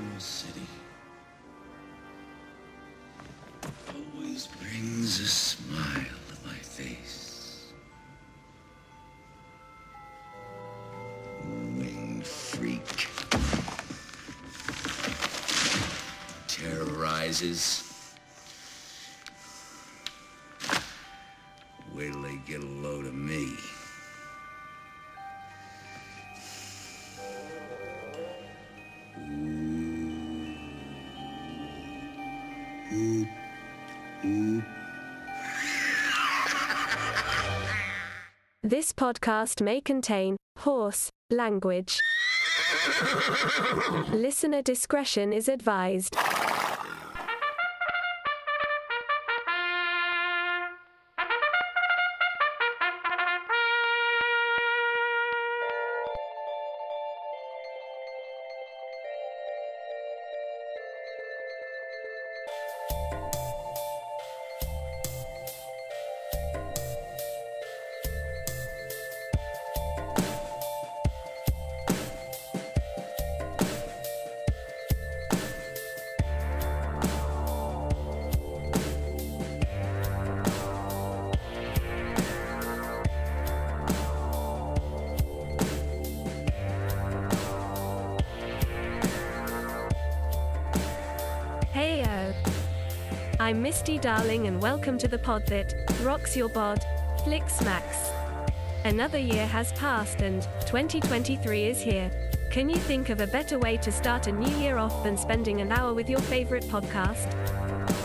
Gotham City always brings a smile to my face. Winged freak. Terrorizes. This podcast may contain horse language. Listener discretion is advised. Darling, and welcome to the pod that rocks your bod, Flick Smacks. Another year has passed, and 2023 is here. Can you think of a better way to start a new year off than spending an hour with your favorite podcast?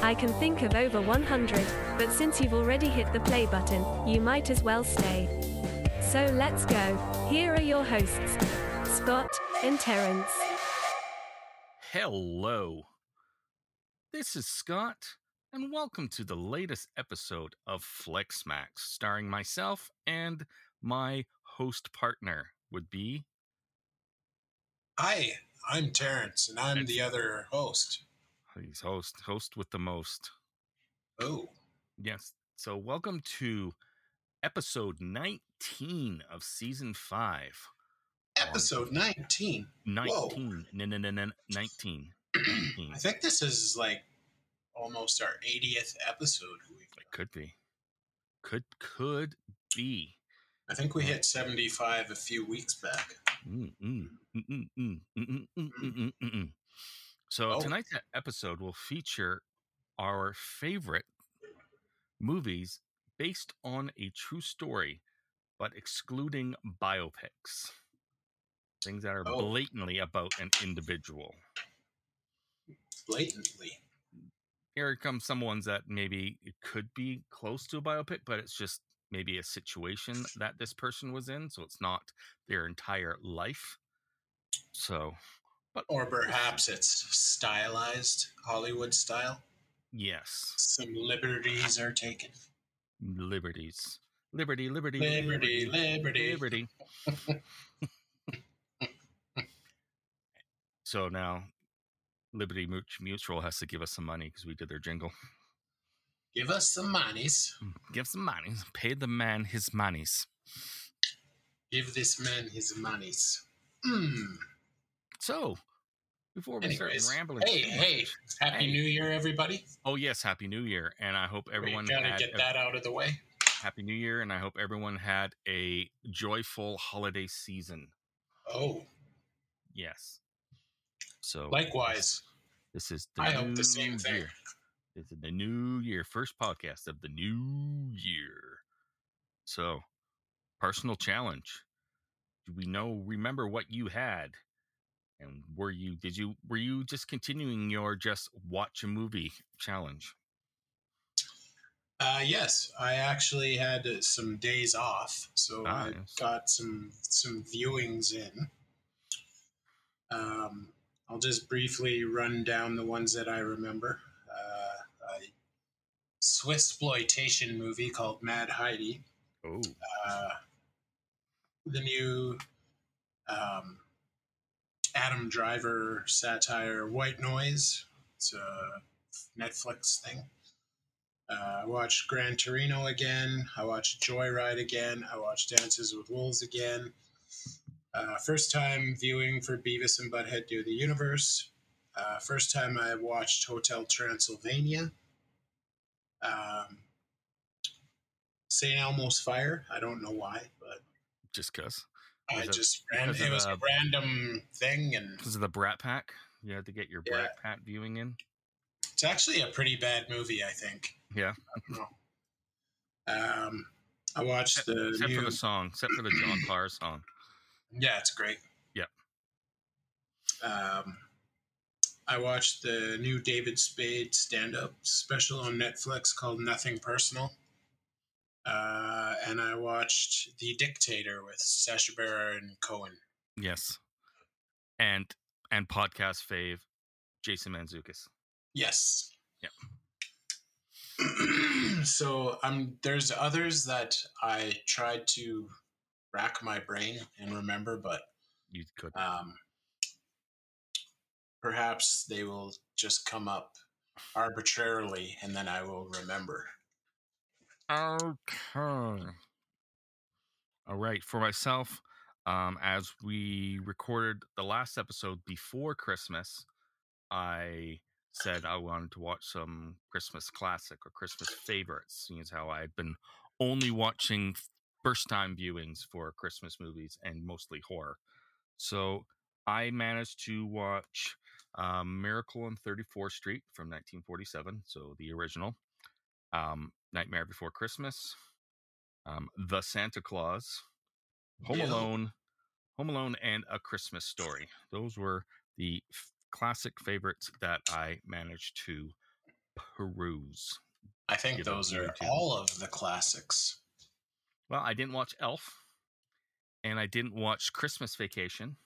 I can think of over 100, but since you've already hit the play button, you might as well stay. So let's go. Here are your hosts, Scott and Terrence. Hello. This is Scott, and welcome to the latest episode of Flex Max, starring myself and my host partner would be Hi, I'm Terrence, and I'm the other host. he's host host with the most. Oh, Yes. So welcome to episode 19 of season 5. episode 19. 19. No, no, no, no, 19. 19. I think this is like almost our 80th episode. It could be. Could could be. I think we hit 75 a few weeks back. So tonight's episode will feature our favorite movies based on a true story, but excluding biopics. Things that are oh. blatantly about an individual. Blatantly. Here comes some ones that maybe it could be close to a biopic, but it's just maybe a situation that this person was in, so it's not their entire life. So, but Or perhaps it's stylized Hollywood style. yes, Some liberties are taken. liberties, liberty, liberty, Liberty, liberty. liberty. so now, Liberty Mutual has to give us some money because we did their jingle. Give us some monies. Give some monies. pay the man his monies. Give this man his monies. Mm. So, before we Anyways, start rambling, hey, hey, happy Hey. New Year, everybody. Oh yes, Happy New Year, and I hope everyone we gotta get a that out of the way. Happy New Year, and I hope everyone had a joyful holiday season. Oh, Yes. So likewise. this is the I hope the same thing. year. This is the new year, first podcast of the new year. So, personal challenge. Do we know? Remember what you had, and were you? Did you? Were you just continuing your just watch a movie challenge? Uh, yes, I actually had uh, some days off, so I got some some viewings in. Um, I'll just briefly run down the ones that I remember. Uh, a Swiss exploitation movie called Mad Heidi. Oh, Uh, the new um, Adam Driver satire White Noise. It's a Netflix thing. Uh, I watched Gran Torino again. I watched Joyride again. I watched Dances with Wolves again. Uh, first time viewing for Beavis and Butthead Do the Universe. Uh, first time I watched Hotel Transylvania. Um, St. Elmo's Fire. I don't know why, but Just cause. I it just ran. It was a random thing, and Because of the Brat Pack. You had to get your Yeah. Brat Pack viewing in. it's actually a pretty bad movie. I think. Yeah. I don't know. Um, I watched Except, the except new. for the song, except for the John Parr song. Yeah, it's great. Yep. Um, I watched the new David Spade stand-up special on Netflix called Nothing Personal. Uh, and I watched The Dictator with Sacha Baron Cohen. Yes. And and podcast fave, Jason Mantzoukas. Yes. Yep. so um, there's others that I tried to rack my brain and remember, but You could. um, perhaps they will just come up arbitrarily and then I will remember. Okay. All right. For myself, um, as we recorded the last episode before Christmas, I said I wanted to watch some Christmas classic or Christmas favorites, seeing as how I had been only watching first time viewings for Christmas movies and mostly horror. So I managed to watch um, Miracle on 34th Street from 1947, so the original um, Nightmare Before Christmas, um, The Santa Claus, Home Yeah. Alone, Home Alone, and A Christmas Story. Those were the f- classic favorites that I managed to peruse. I think those are all of the classics. Well, I didn't watch Elf, and I didn't watch Christmas Vacation,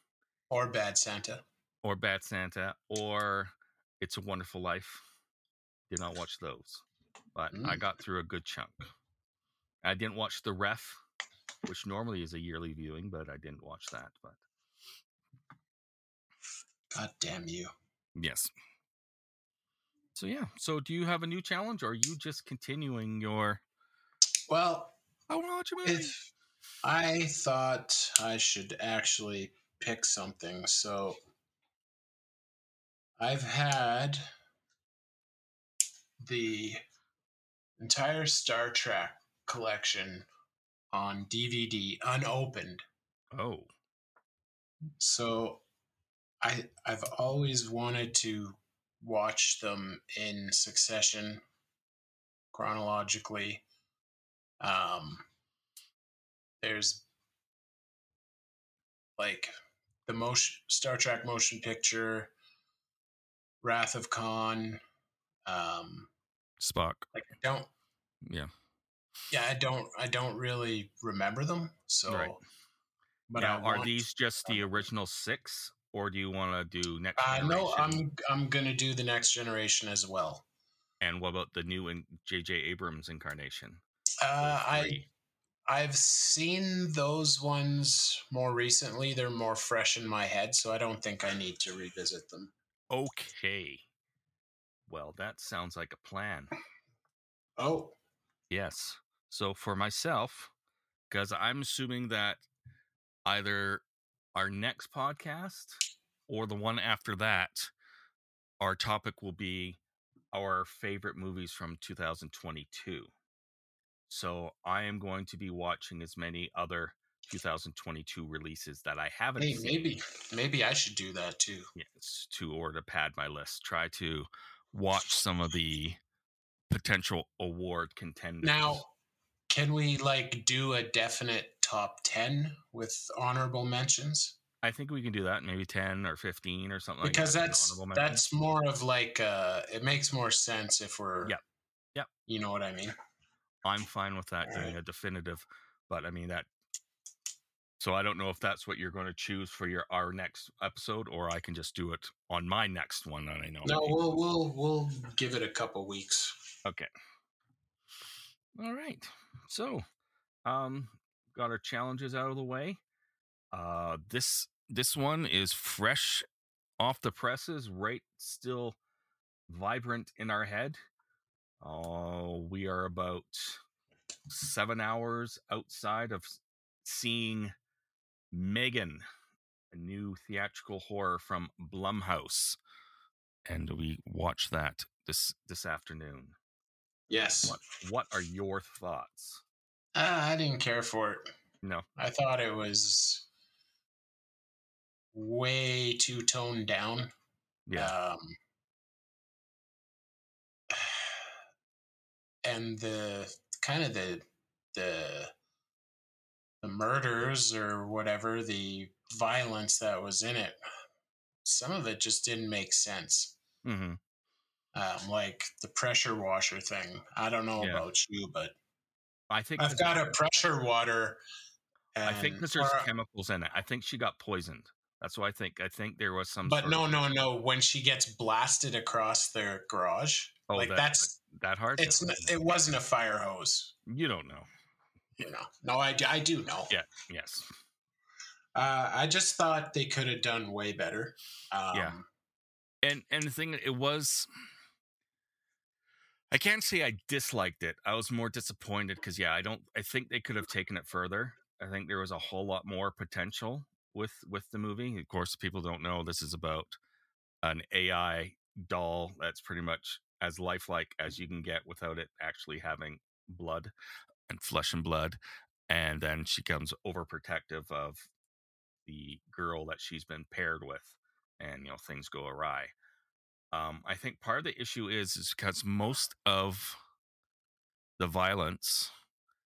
Or Bad Santa. or Bad Santa, or It's a Wonderful Life. Did not watch those, but I Mm. got through a good chunk. I didn't watch The Ref, which normally is a yearly viewing, but I didn't watch that. But God damn you. yes. So yeah. So do you have a new challenge, or are you just continuing your? Well, I want to watch a movie. if I thought I should actually pick something, so I've had the entire Star Trek collection on DVD unopened. Oh, So I I've always wanted to watch them in succession chronologically. Um there's like the motion Star Trek motion picture, Wrath of Khan. Um Spock. like I don't Yeah. yeah, I don't I don't really remember them. So Right. but now, are these just the original six, or do you want to do next? Uh, no, I'm I'm gonna do the next generation as well. And what about the new and J.J. Abrams incarnation? Uh, I I've seen those ones more recently. They're more fresh in my head, so I don't think I need to revisit them. Okay. Well, that sounds like a plan. Oh, Yes. So for myself, because I'm assuming that either our next podcast or the one after that, our topic will be our favorite movies from 2022. So I am going to be watching as many other 2022 releases that I haven't hey, seen. maybe maybe I should do that too. yes, to or to pad my list. Try to watch some of the potential award contenders. Now, can we like do a definite top ten with honorable mentions? I think we can do that, maybe ten or fifteen or something. Because like that, that's that's more of like uh, it makes more sense if we're Yep. Yep. You know what I mean? I'm fine with that doing a definitive, but I mean that. So I don't know if that's what you're going to choose for your our next episode, or I can just do it on my next one. And I know. No, we'll we'll we'll give it a couple weeks. Okay. All right. So, um, got our challenges out of the way. Uh, this this one is fresh off the presses, right? Still vibrant in our head. Oh, we are about seven hours outside of seeing Megan, a new theatrical horror from Blumhouse. and we watch that this this afternoon. Yes. What what are your thoughts? Uh, I didn't care for it. No. I thought it was way too toned down. Yeah. Um, and the kind of the the the murders or whatever, the violence that was in it, some of it just didn't make sense. hmm Um, like the pressure washer thing. I don't know Yeah. about you, but I think i've got a pressure water. I think because there's or chemicals in it. I think she got poisoned. That's what I think. I think there was some. But no, of- no, no. When she gets blasted across their garage, Oh, like that- that's that hard. it's n- it wasn't a fire hose. you don't know. You know, no, I, I do know. Yeah. Yes. Uh, I just thought they could have done way better. Um, Yeah. and and the thing it was i can't say i disliked it i was more disappointed because yeah i don't i think they could have taken it further i think there was a whole lot more potential with with the movie of course people don't know this is about an ai doll that's pretty much as lifelike as you can get without it actually having blood and flesh and blood and then she becomes overprotective of the girl that she's been paired with and you know things go awry um, I think part of the issue is is because most of the violence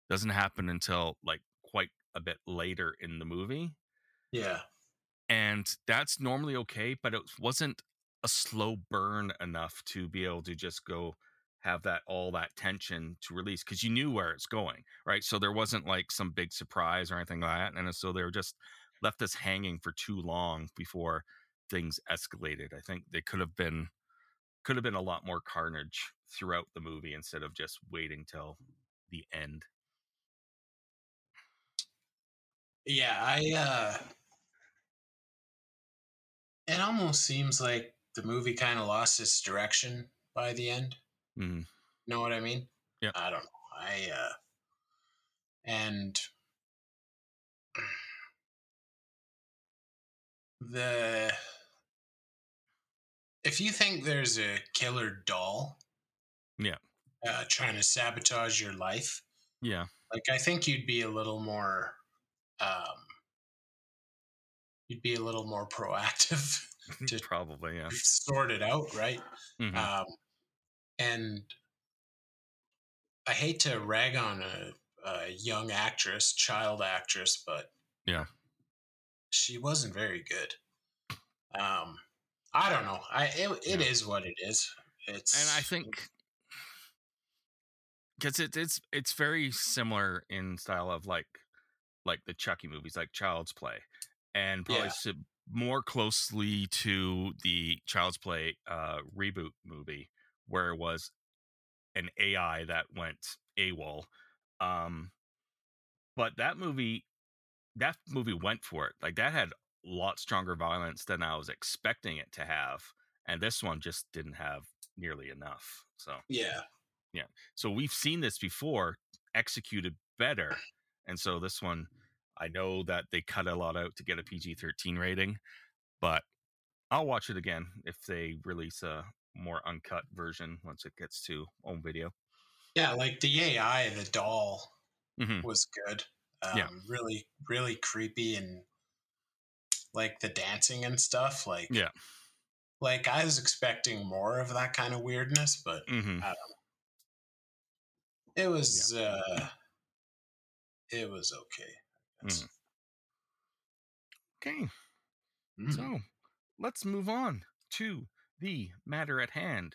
doesn't happen until like quite a bit later in the movie, yeah, and that's normally okay. But it wasn't a slow burn enough to be able to just go have that all that tension to release because you knew where it's going, right? So there wasn't like some big surprise or anything like that, and so they were just left us hanging for too long before things escalated. I think they could have been could have been a lot more carnage throughout the movie instead of just waiting till the end. yeah. I. uh It almost seems like the movie kind of lost its direction by the end. Mhm. Know what I mean? Yeah. I don't know. I uh and the if you think there's a killer doll Yeah. uh, trying to sabotage your life Yeah, like i think you'd be a little more um you'd be a little more proactive Just- probably. Yeah. sort it out right Mhm. um, and I hate to rag on a, a young actress, child actress, but Yeah. she wasn't very good. Um, I don't know. I it, it Yeah. is what it is. It's and I think because it, it's it's very similar in style of like like the Chucky movies, like Child's Play, and probably Yeah. More closely to the Child's Play uh, reboot movie, where it was an AI that went AWOL. Um, but that movie, that movie went for it. Like that had a lot stronger violence than I was expecting it to have, and this one just didn't have nearly enough. So, yeah, yeah, so we've seen this before executed better, and so this one, I know that they cut a lot out to get a PG thirteen rating, but I'll watch it again if they release a more uncut version once it gets to home video. yeah. Like the AI, the doll Mhm. was good. Um, Yeah. really, really creepy and like the dancing and stuff. Like Yeah. like I was expecting more of that kind of weirdness, but hmm it was uh it was okay. Guess. Okay, Mm. so let's move on to the matter at hand.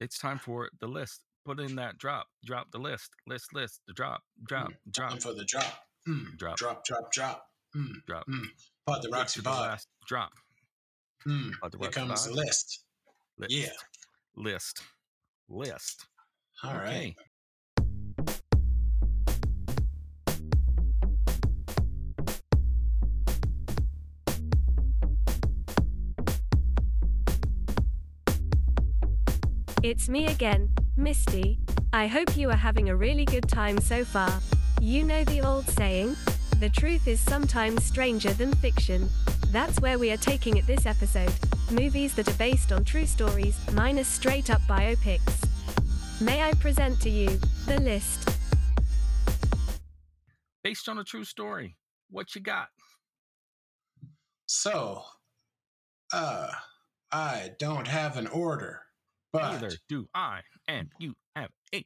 It's time for the list. Put in that drop. Drop the list. List, list. The drop. Drop. Drop. Time for the drop. Mm. Drop. Drop, drop, drop. Mm. Drop. Mm. Pod the Roxy to the drop. Mm. Pod the Here comes the list. List. Yeah. List. List. All right. It's me again, Misty. I hope you are having a really good time so far. You know the old saying? The truth is sometimes stranger than fiction. That's where we are taking it this episode. Movies that are based on true stories, minus straight up biopics. May I present to you the list? Based on a true story. What you got? So, uh, I don't have an order, but Neither do I. And you have a.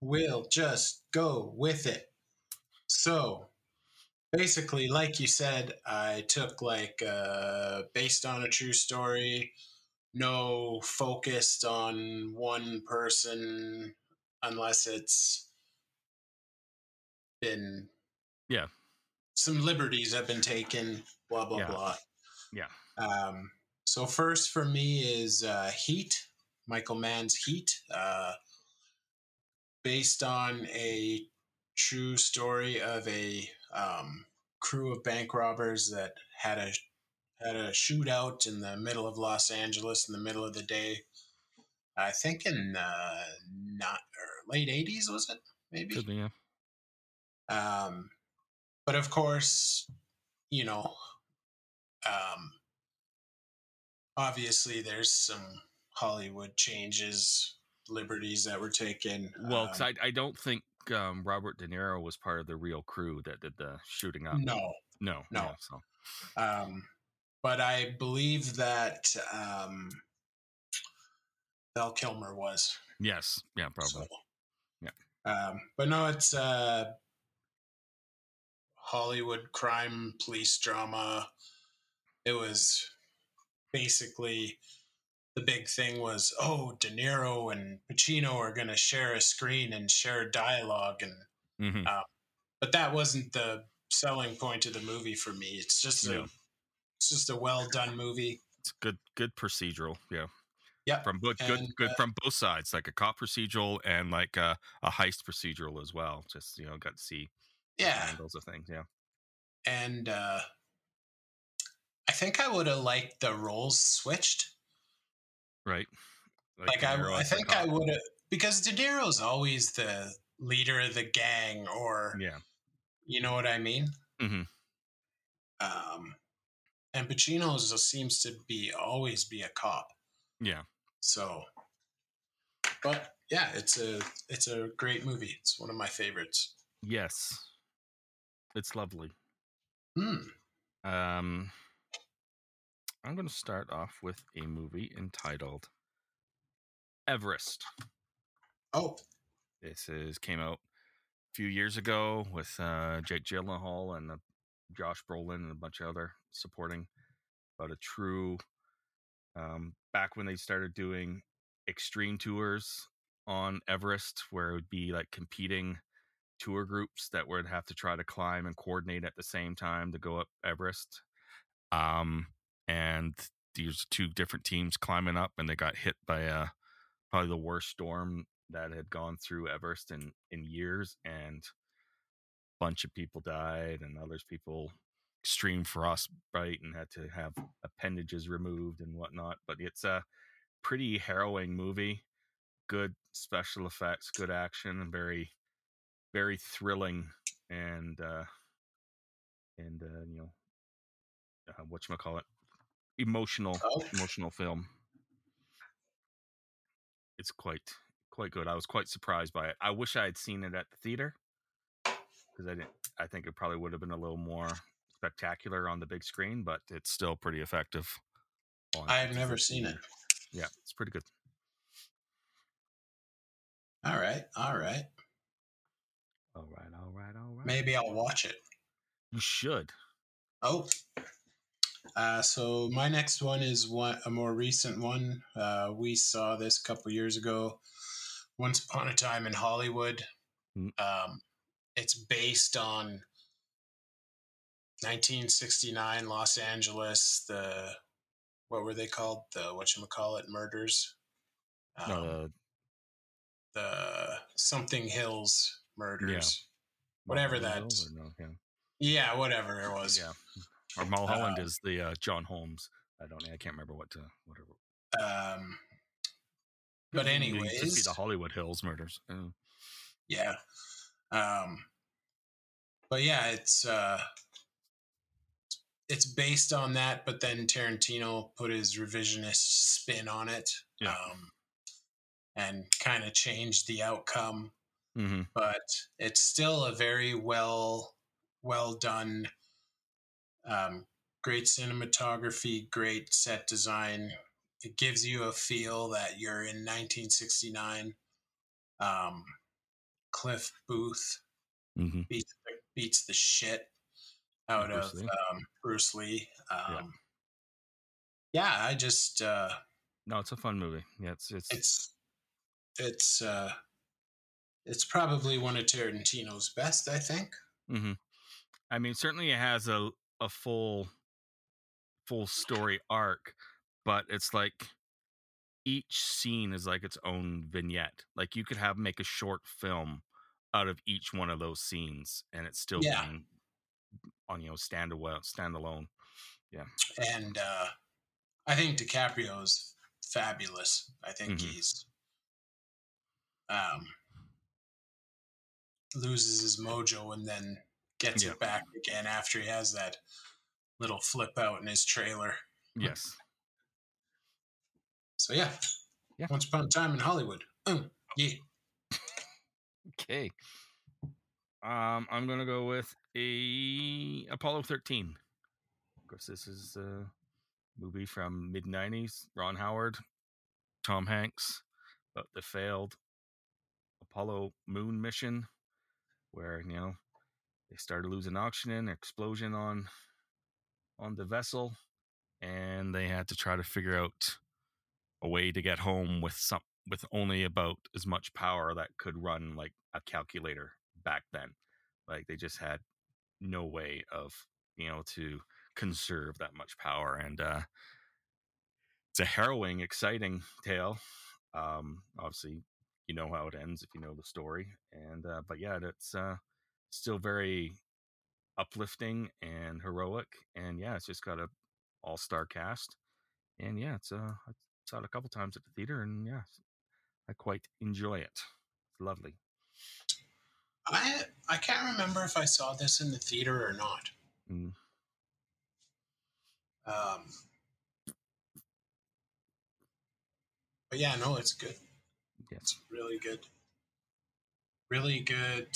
we'll just go with it. So, basically, like you said, I took like uh, based on a true story, no focused on one person unless it's been Yeah. some liberties have been taken blah blah Yeah. blah Yeah. um so first for me is uh heat michael mann's heat uh based on a true story of a um crew of bank robbers that had a had a shootout in the middle of los angeles in the middle of the day i think in uh not or late 80s was it maybe Could be, yeah. um, but of course, you know, um, obviously there's some Hollywood changes, liberties that were taken. Well, um, I, I don't think um, Robert De Niro was part of the real crew that did the shooting up. no, No. No. yeah, so um, but I believe that um, Val Kilmer was. yes. Yeah, probably. So, Yeah. Um, but no, it's uh, Hollywood crime police drama. It was basically the big thing was oh, De Niro and Pacino are going to share a screen and share dialogue, and hmm but that wasn't the selling point of the movie for me. It's just a it's just a well done movie. It's good good procedural. Yeah. Yep. From both good And, good uh, from both sides, like a cop procedural and like a, a heist procedural as well. Just, you know, got to see Yeah, angles of things. Yeah. and uh, I think I would have liked the roles switched. Right. Like, De I, I think I would have because De Niro's always the leader of the gang, or Yeah. you know what I mean. hmm Um, and Pacino's just seems to be always be a cop. Yeah. So, but yeah, it's a it's a great movie. It's one of my favorites. Yes. It's lovely. Hmm. Um, I'm going to start off with a movie entitled Everest. Oh, This is came out a few years ago with uh, Jake Gyllenhaal and uh, Josh Brolin and a bunch of other supporting about a true um, back when they started doing extreme tours on Everest, where it would be like competing tour groups that would have to try to climb and coordinate at the same time to go up Everest. Um, and these two different teams climbing up, and they got hit by a probably the worst storm that had gone through Everest in in years, and a bunch of people died, and others people extreme frostbite and had to have appendages removed and whatnot. But it's a pretty harrowing movie. Good special effects, good action, and very, very thrilling, and uh, and uh, you know, uh, what you call it, emotional, Oh. emotional film. It's quite quite good. I was quite surprised by it. I wish I had seen it at the theater because I didn't. I think it probably would have been a little more spectacular on the big screen, but it's still pretty effective. on I have never seen it. Yeah, it's pretty good. all right, all right. All right, all right, all right. Maybe I'll watch it. you should. Oh, uh, so my next one is one a more recent one. Uh, we saw this a couple years ago. Once upon a time in Hollywood. Mm. Um, it's based on 1969 Los Angeles. The what were they called? The what you call it murders. Um, No, the something Hills murders. Yeah. Whatever that- no, yeah. Yeah, whatever it was. yeah. Or Mulholland Uh, is the uh, John Holmes. I don't. I can't remember what to whatever. Um, but could be the Hollywood Hills murders. Uh, yeah. Um, but yeah, it's uh, it's based on that, but then Tarantino put his revisionist spin on it, Yeah. um, and kind of changed the outcome. Mm-hmm. But it's still a very well, well done, um, great cinematography, great set design. It gives you a feel that you're in 1969. Um, Cliff Booth Mm-hmm. beats the, beats the shit out Bruce of Lee. um, Bruce Lee. Um, yeah. I just uh, No, it's a fun movie. Yeah, it's it's, it's it's uh, it's probably one of Tarantino's best. I think. hmm I mean, certainly it has a a full full story arc, but it's like each scene is like its own vignette. Like you could have make a short film out of each one of those scenes, and it's still Yeah. being on you know stand alone standalone. Yeah. And uh, I think DiCaprio's fabulous. I think Mhm. he's um, loses his mojo and then gets Yeah. it back again after he has that little flip out in his trailer. Yes. So yeah, Yeah. Once upon a time in Hollywood. Mm, yeah, Okay. Um, I'm gonna go with a Apollo 13. Of course, this is a movie from mid '90s. Ron Howard, Tom Hanks, about the failed Apollo moon mission, where you know they started losing oxygen, explosion on on the vessel, and they had to try to figure out a way to get home with some with only about as much power that could run like a calculator back then. Like they just had no way of you know to conserve that much power and uh it's a harrowing exciting tale um obviously you know how it ends if you know the story and uh but yeah it's uh still very uplifting and heroic and yeah it's just got a all-star cast and yeah it's uh I saw it a couple times at the theater and yeah I quite enjoy it it's lovely I I can't remember if I saw this in the theater or not. Mm. Um, but yeah, no, it's good. yes It's really good. Really good.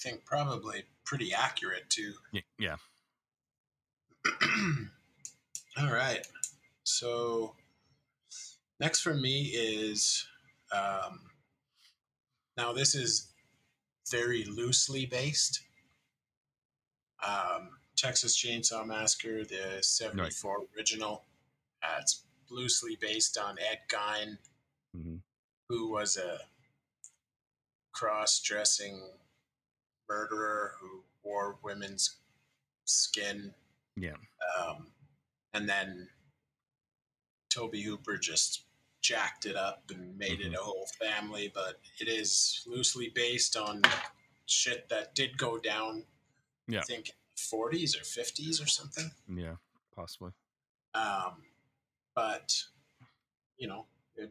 Think probably pretty accurate too. Yeah All right. So next for me is um, now this is very loosely based. Um, Texas Chainsaw Massacre, the '74 original. Uh, it's loosely based on Ed Gein, hmm who was a cross-dressing murderer who wore women's skin yeah um, and then Tobe Hooper just jacked it up and made it a whole family. But it is loosely based on shit that did go down. Yeah. I think 40s or 50s or something. yeah possibly Um, but you know, it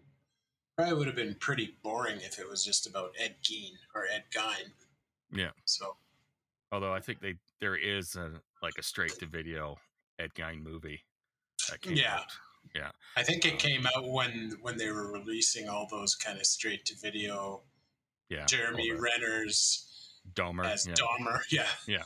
probably would have been pretty boring if it was just about Ed Gein or Ed Gein. Yeah. So Although I think they there is a like a straight to video Ed Gein movie that came Yeah. out. I think Uh, it came out when when they were releasing all those kind of straight to video Yeah. Jeremy Renner's Dahmer. as yeah. Dahmer. Yeah. Yeah.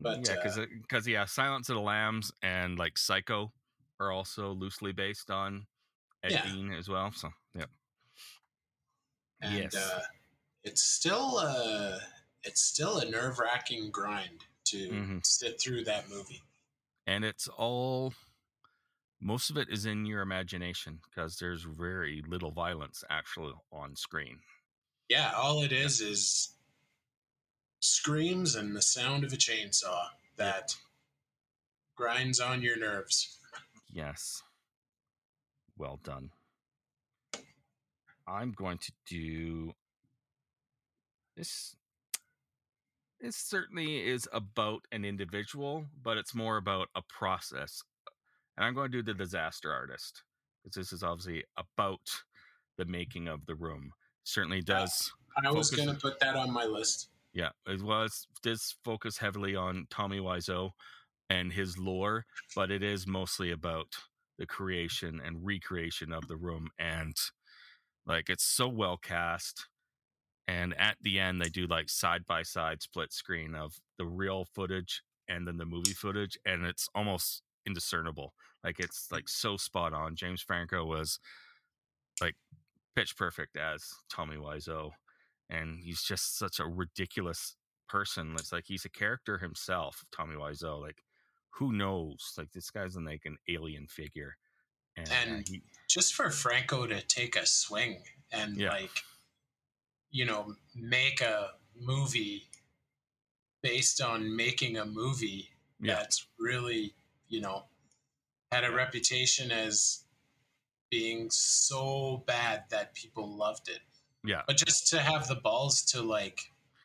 But, yeah, because because yeah, Silence of the Lambs and like Psycho are also loosely based on Ed Yeah. Gein as well. So yeah, And Yes. uh, it's still uh it's still a nerve wracking grind to Mhm. sit through that movie. and it's all most of it is in your imagination because there's very little violence actually on screen. Yeah, all it is is screams and the sound of a chainsaw that grinds on your nerves. Yes. Well done. I'm going to do this. It certainly is about an individual, but it's more about a process. And I'm going to do the disaster artist because this is obviously about the making of the room. Certainly does. I was going to put that on my list. Yeah, it was this focus heavily on Tommy Wiseau and his lore, but it is mostly about the creation and recreation of the room and like it's so well cast. And at the end they do like side by side split screen of the real footage and then the movie footage and it's almost indiscernible. Like it's like so spot on. James Franco was like pitch perfect as Tommy Wiseau and he's just such a ridiculous person. It's like he's a character himself, Tommy Wiseau. Like, who knows? Like, this guy's like an alien figure, and, uh, he, Just for Franco to take a swing and Yeah. like, you know, make a movie based on making a movie yeah, that's really, you know, had a reputation as being so bad that people loved it. yeah. But just to have the balls to like,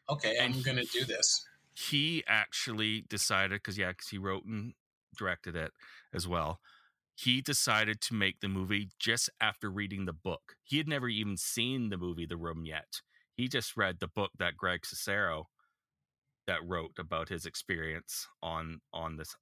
okay, And I'm gonna do this. He actually decided because yeah, because he wrote and directed it as well. He decided to make the movie just after reading the book. He had never even seen the movie The Room yet. He just read the book that Greg Sestero that wrote about his experience on on this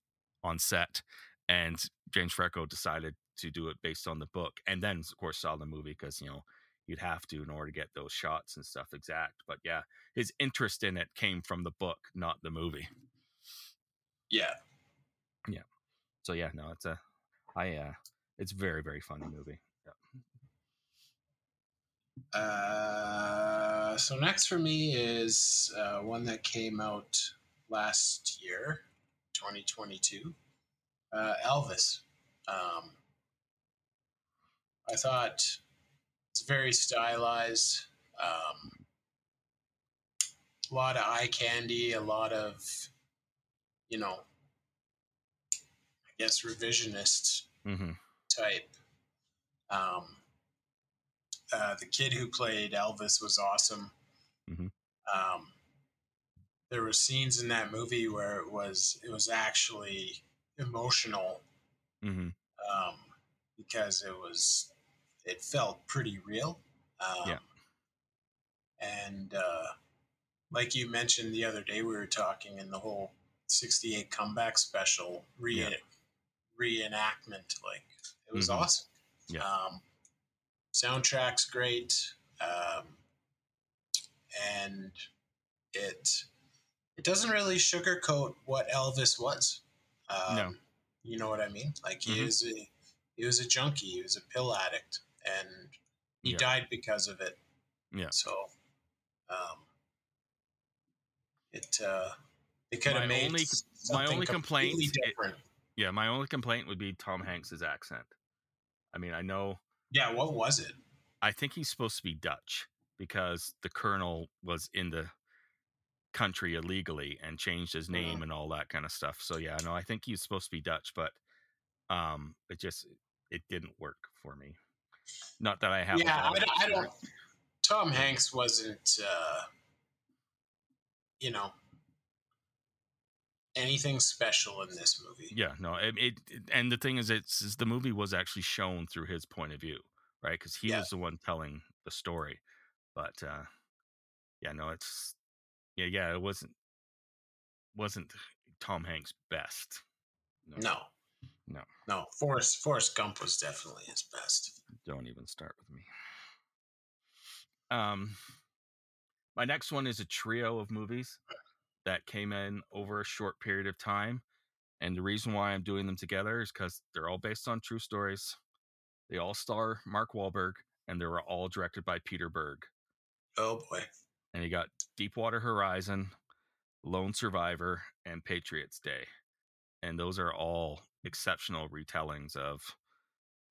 on set and James Franco decided to do it based on the book and then of course saw the movie because you know you'd have to in order to get those shots and stuff exact but yeah his interest in it came from the book not the movie Yeah. Yeah so yeah no it's a I uh it's very very funny movie yeah. Uh, so next for me is uh, one that came out last year, 2022. Uh, Elvis. Um, I thought it's very stylized. Um, a lot of eye candy, a lot of, you know, guess revisionist mm-hmm. type. Um, uh, the kid who played Elvis was awesome. Mhm. Um, there were scenes in that movie where it was it was actually emotional Mm-hmm. um, because it was it felt pretty real. Um, Yeah. And uh, like you mentioned the other day, we were talking in the whole '68 comeback special re- Yeah. Reenactment. Like it was Mhm. awesome. Yeah. Um, soundtrack's great, um, and it it doesn't really sugarcoat what Elvis was. Um, No. You know what I mean? Like he Mhm. is a he was a junkie. He was a pill addict, and he Yeah. died because of it. Yeah. So, um, it uh, they could have made only- my only complaint- it- different. Yeah my only complaint would be Tom Hanks's accent I mean I know yeah. What was it? I think he's supposed to be Dutch because the colonel was in the country illegally and changed his name Uh-huh. and all that kind of stuff. So yeah, no, I think he's supposed to be Dutch, but um, it just it didn't work for me. Not that I have. yeah, I, don't- I don't. Tom Hanks wasn't, uh, you know, anything special in this movie. Yeah, no, it, it, it- and the thing is, it's is the movie was actually shown through his point of view, right? Because he Yeah. was the one telling the story. But uh, yeah, no, it's yeah, yeah, it wasn't wasn't Tom Hanks' best. No, No. no. Forrest Forrest Gump was definitely his best. don't even start with me. Um, my next one is a trio of movies that came in over a short period of time, and the reason why I'm doing them together is because they're all based on true stories. They all star Mark Wahlberg, and they were all directed by Peter Berg. Oh boy. And you got Deepwater Horizon, Lone Survivor, and Patriots Day, and those are all exceptional retellings of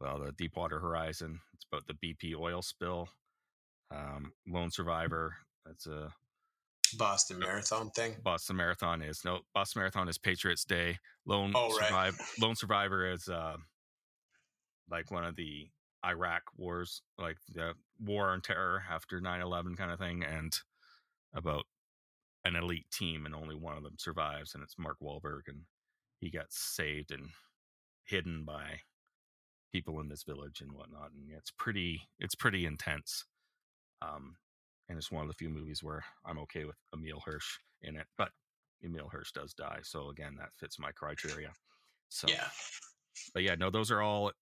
well, the Deepwater Horizon. It's about the BP oil spill. Um, Lone Survivor. That's a Boston Marathon thing. Boston Marathon is no Boston Marathon is Patriots Day. Lone Oh, right. Survivor. Lone Survivor is uh, like one of the Iraq wars, like the war on terror after 9-11 kind of thing, and about an elite team, and only one of them survives, and it's Mark Wahlberg, and he gets saved and hidden by people in this village and whatnot, and it's pretty, it's pretty intense. Um, and it's one of the few movies where I'm okay with Emile Hirsch in it. But Emile Hirsch does die, so again, that fits my criteria. So Yeah. but yeah, no, those are all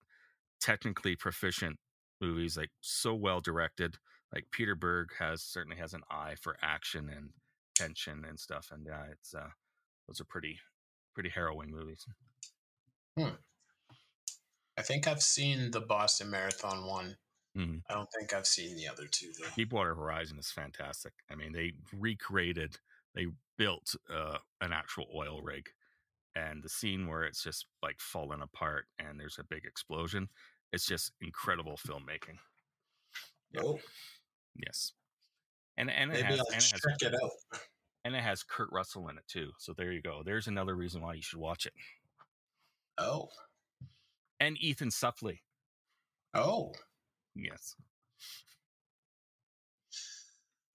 technically proficient movies, like so well directed. Like Peter Berg has certainly has an eye for action and tension and stuff, and yeah, it's uh, those are pretty pretty harrowing movies. I think I've seen the Boston Marathon one. Mhm. I don't think I've seen the other two though. Deepwater Horizon is fantastic. I mean, they recreated, they built uh, an actual oil rig, and the scene where it's just like falling apart and there's a big explosion. It's just incredible filmmaking. Yeah. Oh, Yes, and and it maybe has I'll and it has it out. and it has Kurt Russell in it too. So there you go. There's another reason why you should watch it. Oh, And Ethan Suplee. oh. Yes.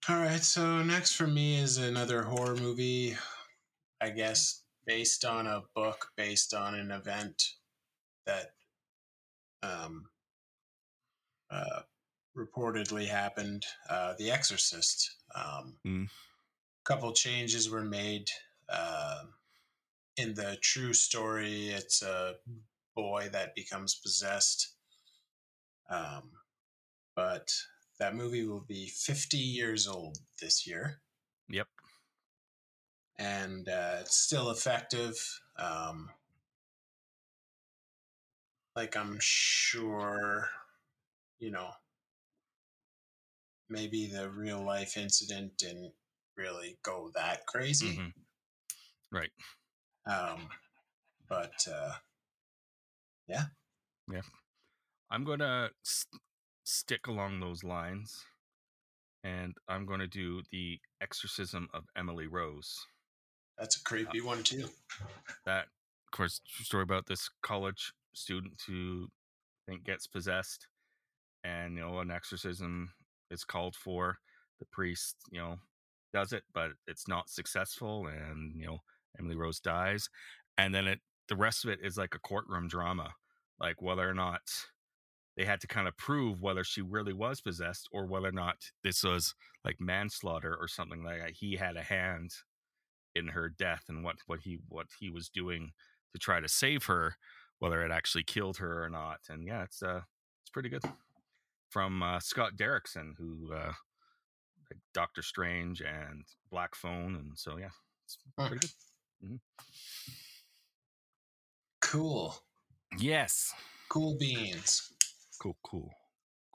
All right. So next for me is another horror movie. I guess based on a book, based on an event that um, uh, reportedly happened. Uh, the Exorcist. Um, Mm. couple changes were made uh, in the true story. It's a boy that becomes possessed. Um, but that movie will be 50 years old this year Yep. and uh, it's still effective. Um, like I'm sure, you know, maybe the real life incident didn't really go that crazy. Mhm. Right. Um, but uh, yeah. Yeah. I'm going to stick along those lines and I'm going to do The Exorcism of Emily Rose. that's a uh, creepy one too. That, of course, story about this college student who I think gets possessed and, you know, an exorcism is called for. The priest, you know, does it, but it's not successful and, you know, Emily Rose dies. And then it, the rest of it is like a courtroom drama, like whether or not they had to kind of prove whether she really was possessed or whether or not this was like manslaughter or something like that. He had a hand in her death and what what he what he was doing to try to save her, whether it actually killed her or not. And yeah, it's uh it's pretty good. From uh, Scott Derrickson, who uh, like Doctor Strange and Black Phone, and so yeah, it's pretty good. Cool, Yes, cool beans. Cool, cool.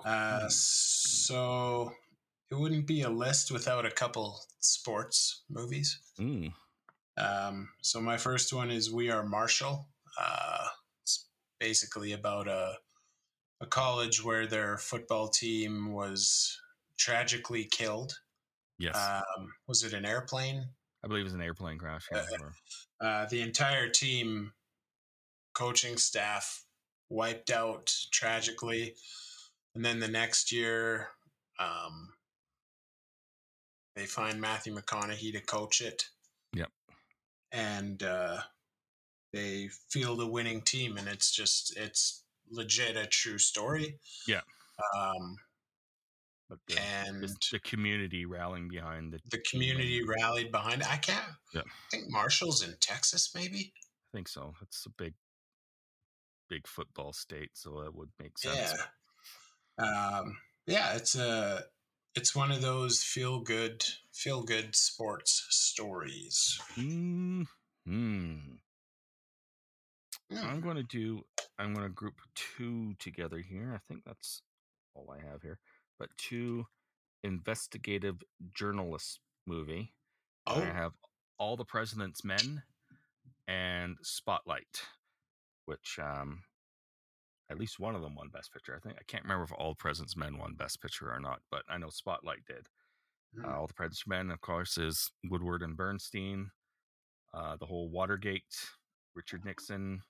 Uh, so it wouldn't be a list without a couple sports movies. Mm, Um, so my first one is We Are Marshall. Uh, it's basically about a a college where their football team was tragically killed. yes, Um, was it an airplane? I believe it was an airplane crash. Uh, Uh, the entire team, coaching staff, wiped out tragically, and then the next year, um, they find Matthew McConaughey to coach it. Yep. And uh, they field a winning team, and it's just it's legit a true story. Yeah. Um, but the, and the, the community rallying behind the the community rallied behind. I can't. Yeah. I think Marshall's in Texas, maybe. I think so. It's a big, big football state, so it would make sense. Yeah. Um, yeah, it's a it's one of those feel good feel good sports stories. Mm, hmm. I'm going to do. I'm going to group two together here. I think that's all I have here. But two investigative journalist movie. Oh, I have All the President's Men and Spotlight, which um, at least one of them won Best Picture. I think I can't remember if All the President's Men won Best Picture or not, but I know Spotlight did. Hmm. Uh, All the President's Men, of course, is Woodward and Bernstein. Uh, the whole Watergate, Richard Nixon,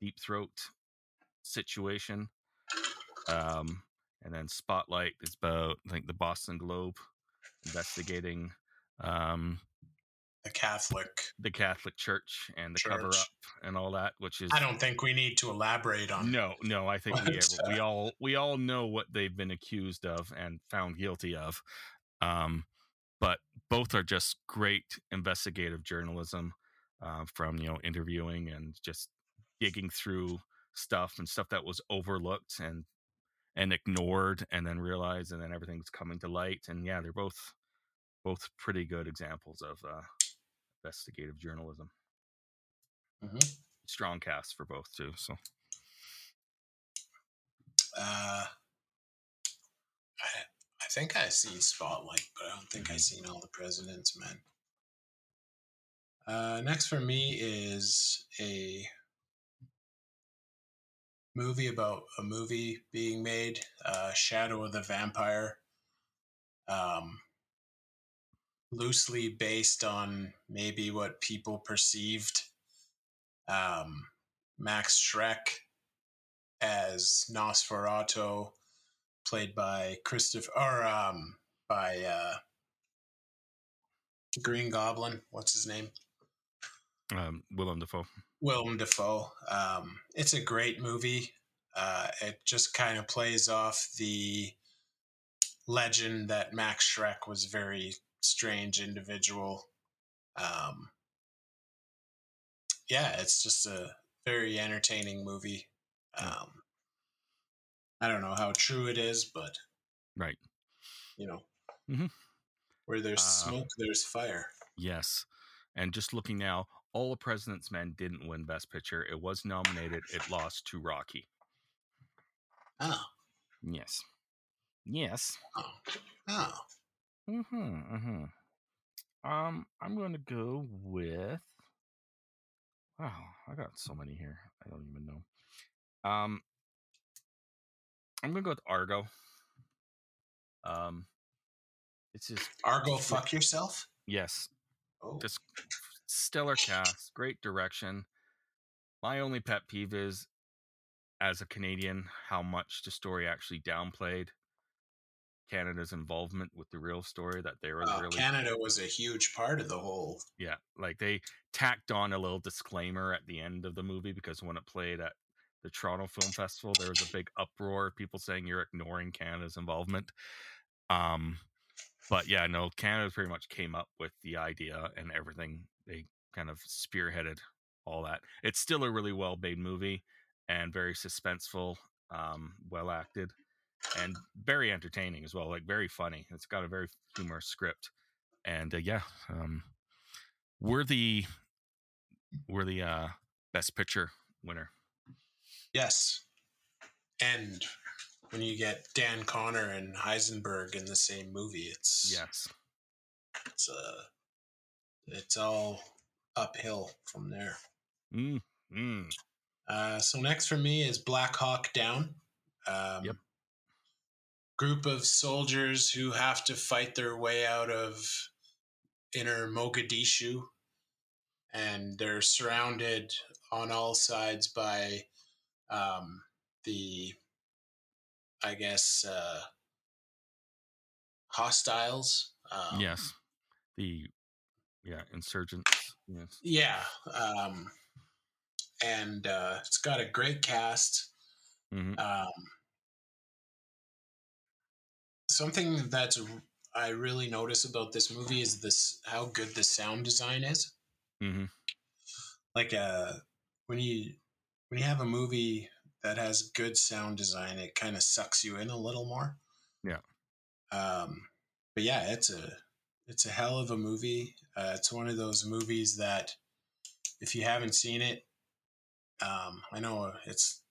Deep Throat situation. Um, and then Spotlight is about, I think, the Boston Globe investigating um, the Catholic. the Catholic Church and the cover up and all that, which is I don't think we need to elaborate on. no, no. I think we we all we all know what they've been accused of and found guilty of. Um, but both are just great investigative journalism uh, from you know interviewing and just digging through stuff and stuff that was overlooked and and ignored and then realized and then everything's coming to light and yeah they're both both pretty good examples of uh, investigative journalism hmm strong cast for both too so Uh, I I think I see Spotlight, but I don't think I've seen All the President's Men. Uh, next for me is a movie about a movie being made, uh, Shadow of the Vampire. Um, loosely based on maybe what people perceived um, Max Schreck as Nosferatu, played by Christopher or um, by uh, Green Goblin. What's his name? um, willem dafoe Willem Dafoe. Um, it's a great movie. Uh, it just kind of plays off the legend that Max Schreck was very strange individual. Um, yeah, it's just a very entertaining movie. Um, I don't know how true it is, but right you know, mm-hmm. where there's Uh, smoke, there's fire. yes and just looking now all the president's men didn't win best picture it was nominated it lost to rocky Oh, yes yes oh, oh. Mm-hmm, mm-hmm. Um, I'm going to go with. Wow, I got so many here. I don't even know. Um, I'm going to go with Argo. Um, it's just Argo, fuck yourself. yes, Oh, just stellar cast, great direction. My only pet peeve is, as a Canadian, how much the story actually downplayed Canada's involvement with the real story. That they were uh, really Canada was a huge part of the whole. Yeah, like they tacked on a little disclaimer at the end of the movie because when it played at the Toronto Film Festival, there was a big uproar of people saying you're ignoring Canada's involvement. Um, but yeah, no, Canada pretty much came up with the idea and everything. They kind of spearheaded all that. It's still a really well made movie and very suspenseful, um, well acted, and very entertaining as well. Like very funny. It's got a very humorous script, and uh, yeah, um, we're the we're the uh, best picture winner. Yes, and when you get Dan Connor and Heisenberg in the same movie, it's Yes. it's uh, it's all uphill from there. Mm, mm. Uh, so next for me is Black Hawk Down. Um, Yep. Group of soldiers who have to fight their way out of inner Mogadishu, and they're surrounded on all sides by um, the, I guess, uh, hostiles. Um, yes. The yeah insurgents. Yes. Yeah. Um, and uh, it's got a great cast. hmm Um, something that's I really notice about this movie is this how good the sound design is. hmm Like uh, when you when you have a movie that has good sound design, it kind of sucks you in a little more. Yeah. Um, but yeah, it's a it's a hell of a movie. Uh, it's one of those movies that if you haven't seen it, um, I know it's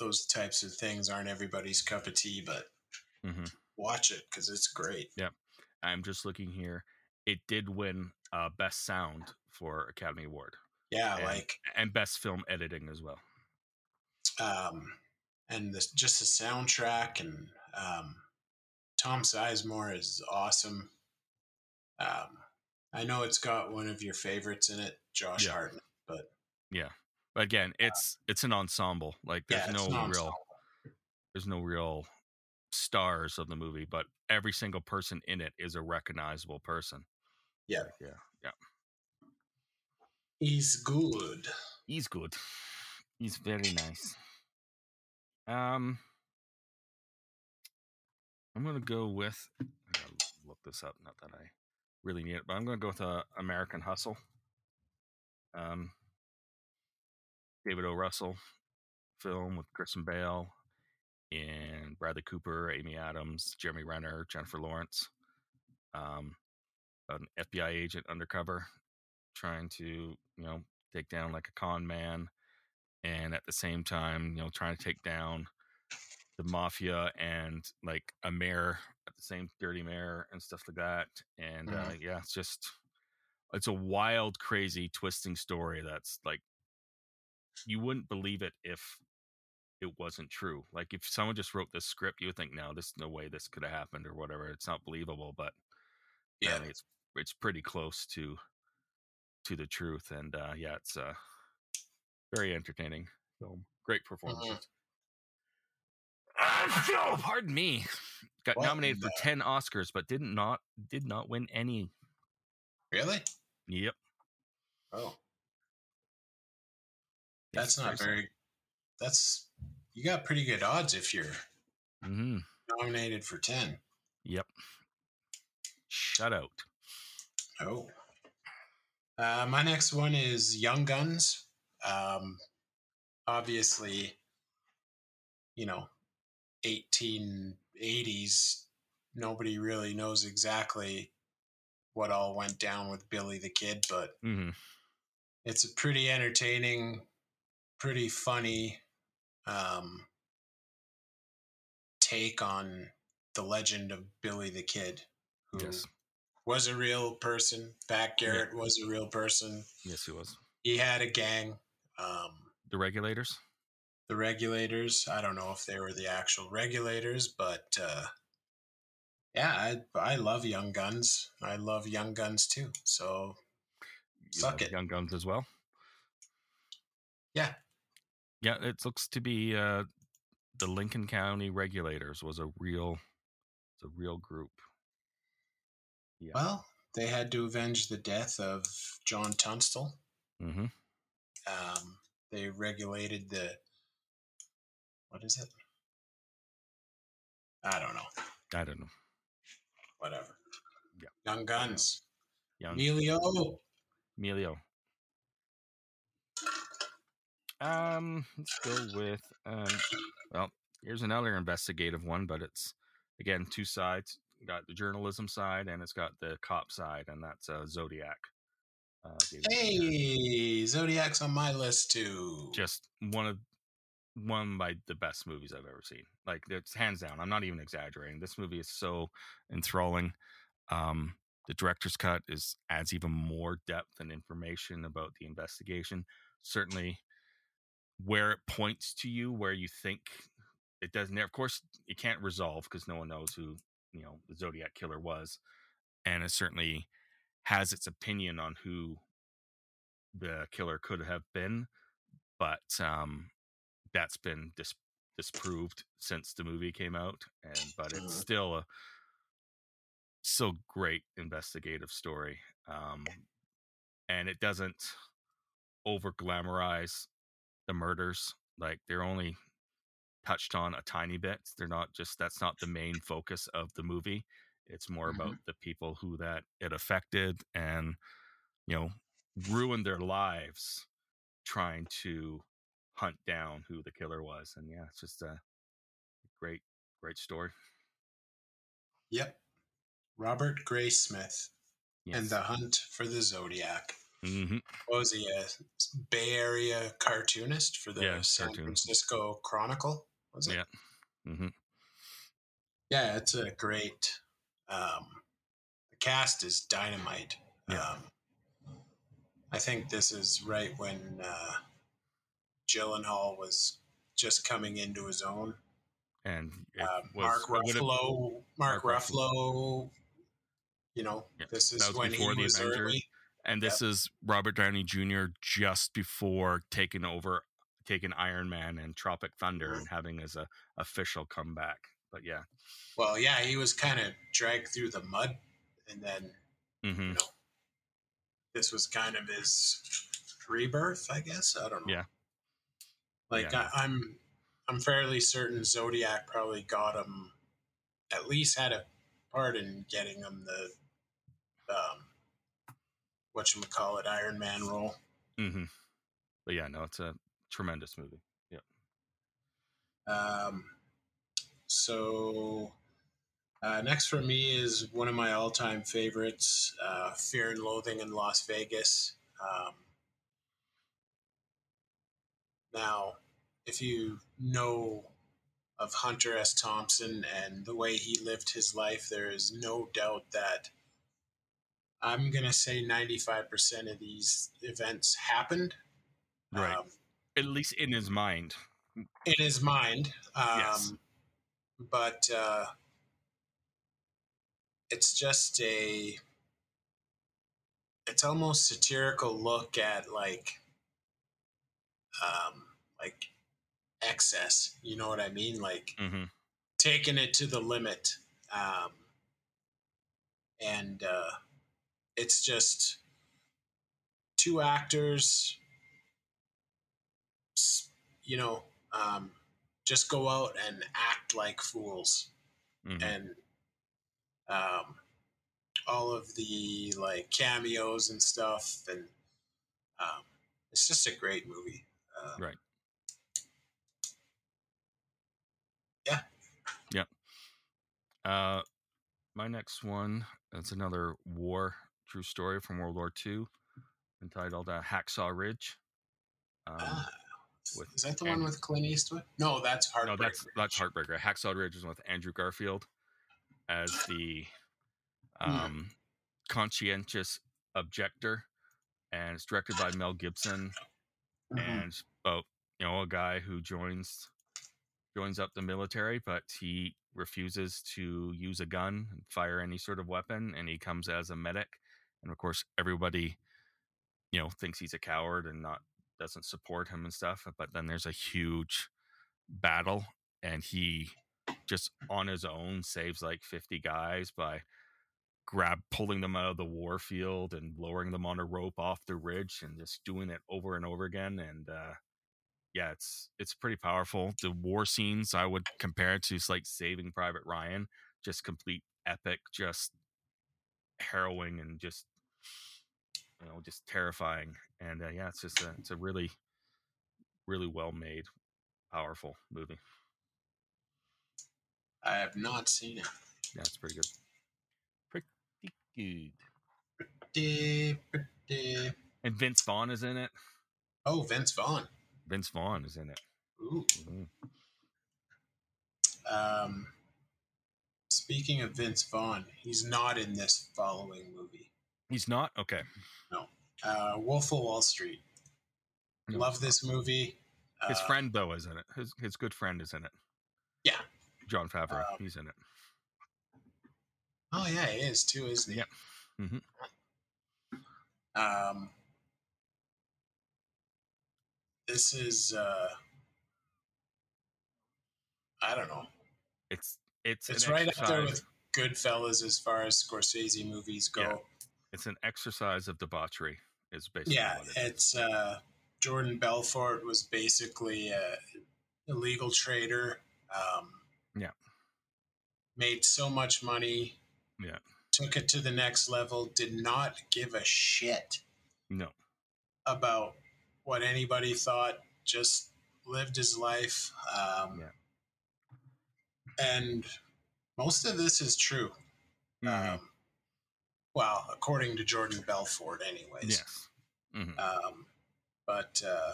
those types of things aren't everybody's cup of tea, but hmm watch it because it's great. Yep. I'm just looking here. It did win uh, best sound for Academy Award Yeah, and, like and best film editing as well. um, and this just the soundtrack and um, Tom Sizemore is awesome. Um, I know it's got one of your favorites in it, Josh Yeah. Hartnett, but yeah, But again, it's it's an ensemble. Like there's yeah, no real there's no real stars of the movie, but every single person in it is a recognizable person. Yeah. Yeah, yeah. He's good. He's good. He's very nice. Um, I'm gonna go with. I gotta look this up. Not that I really need it, but I'm going to go with uh, American Hustle. Um, David O. Russell film with Christian Bale and Bradley Cooper, Amy Adams, Jeremy Renner, Jennifer Lawrence. Um, an FBI agent undercover trying to, you know, take down like a con man and at the same time, you know, trying to take down the mafia and like a mayor at the same dirty mayor and stuff like that. And uh, yeah, it's just it's a wild, crazy, twisting story that's like you wouldn't believe it if it wasn't true. Like if someone just wrote this script, you would think, no, there's no way this could have happened or whatever. It's not believable, but Yeah. it's it's pretty close to to the truth. And uh yeah, it's uh very entertaining film. Great performances. oh, pardon me. Got What nominated for ten Oscars, but did not did not win any. Really? Yep. Oh, that's not very. That's you got pretty good odds if you're Mm-hmm. nominated for ten. Yep. Shut out. Oh. Uh, my next one is Young Guns. Um, obviously, you know, 1880s. Nobody really knows exactly what all went down with Billy the Kid, but Mm-hmm. it's a pretty entertaining, pretty funny um, take on the legend of Billy the Kid, who Yes. was a real person. Pat Garrett was a real person. Yes, he was. He had a gang. Um, The regulators. the regulators. I don't know if they were the actual regulators, but uh, yeah, I I love Young Guns. I love Young Guns too. So You Suck it. Young Guns as well. yeah, Yeah, it looks to be uh, the Lincoln County Regulators was a real, it's a real group. Yeah. well, they had to avenge the death of John Tunstall. mm-hmm. Um, they regulated the what is it? I don't know. I don't know. Whatever. Yeah. Young Guns. Young Emilio. Emilio. Um, let's go with um. Well, here's another investigative one, but it's again two sides. Got the journalism side and it's got the cop side, and that's uh, Zodiac. Uh, Hey, Zodiac's on my list too. just one of one of my the best movies I've ever seen. Like it's hands down. I'm not even exaggerating. This movie is so enthralling. Um, the director's cut is adds even more depth and information about the investigation. Certainly, where it points to you, where you think it doesn't. Of course, it can't resolve because no one knows who you know the Zodiac killer was, and it certainly has its opinion on who the killer could have been but um that's been dis- disproved since the movie came out and but it's still a still great investigative story um and it doesn't over glamorize the murders like they're only touched on a tiny bit they're not just that's not the main focus of the movie it's more about mm-hmm. the people who that it affected and you know ruined their lives trying to hunt down who the killer was and yeah it's just a great great story Yep. Robert Graysmith yes. and the Hunt for the Zodiac. Hmm What was he, a Bay Area cartoonist for the Yeah, San cartoon. Francisco Chronicle? Was it? Yeah. hmm Yeah, it's a great. Um, the cast is dynamite. Yeah. Um, I think this is right when uh, Gyllenhaal was just coming into his own. and Uh, was, Mark Ruffalo. Mark, Mark Ruffalo. You know, Yeah, this is when he was Avengers. early. And this is Robert Downey Jr. just before taking over, taking Iron Man and Tropic Thunder Mhm. and having his uh, official comeback. But yeah, Well, yeah, he was kind of dragged through the mud, and then hmm you know, this was kind of his rebirth, I guess. I don't know. Yeah. Like Yeah. I, I'm, I'm fairly certain Zodiac probably got him. At least had a part in getting him the um, what you call it Iron Man role. Mm-hmm. But yeah, no, it's a tremendous movie. Yep. Um, so uh, next for me is one of my all-time favorites, uh, Fear and Loathing in Las Vegas. Um, now, if you know of Hunter S. Thompson and the way he lived his life, there is no doubt that I'm going to say 95% of these events happened. Right. Um, At least in his mind. in his mind. Um, Yes. But uh, it's just a, it's almost satirical look at like, um, like excess. You know what I mean? Like Mm-hmm. taking it to the limit. Um, and uh, it's just two actors, you know, um, just go out and act like fools. hmm And um, all of the like cameos and stuff. And um, it's just a great movie. Uh, Right. Yeah. yeah Uh, my next one is another war true story from World War II, entitled uh, Hacksaw Ridge. Um, ah, with is that the one with Clint Eastwood? No, that's Heartbreak. no, that's that's Heartbreaker. Hacksaw Ridge is with Andrew Garfield as the Hmm. um, conscientious objector, and it's directed by Mel Gibson. Mhm. and about you know a guy who joins joins up the military but he refuses to use a gun and fire any sort of weapon and he comes as a medic and of course everybody you know thinks he's a coward and not doesn't support him and stuff but then there's a huge battle and he just on his own saves like 50 guys by grab pulling them out of the war field and lowering them on a rope off the ridge and just doing it over and over again and uh yeah it's it's pretty powerful. The war scenes i would compare it to like saving private ryan just complete epic just harrowing and just you know just terrifying and uh, yeah it's just a it's a really really well made powerful movie I have not seen it. yeah it's pretty good pretty good Pretty, pretty. and vince vaughn is in it Oh, Vince Vaughn. vince vaughn is in it Ooh. Mhm. Um, speaking of Vince Vaughn, he's not in this following movie. he's not okay No. Uh, Wolf of Wall Street. No, Love this movie. His Uh, friend though is in it. His his good friend is in it. Yeah. Jon Favreau. Um, he's in it. Oh yeah, he is too, isn't he? Yep. Mhm. Um, this is. Uh, I don't know. It's it's It's right up there exercise- with Goodfellas as far as Scorsese movies go. Yeah. It's an exercise of debauchery. Is basically Yeah, it it's uh, Jordan Belfort was basically a illegal trader. Um, Yeah. made so much money. Yeah. took it to the next level. Did not give a shit No. about what anybody thought. Just lived his life. Um, Yeah. And most of this is true. Um, well, according to Jordan Belfort, anyways. yes. Mhm. Um, but uh,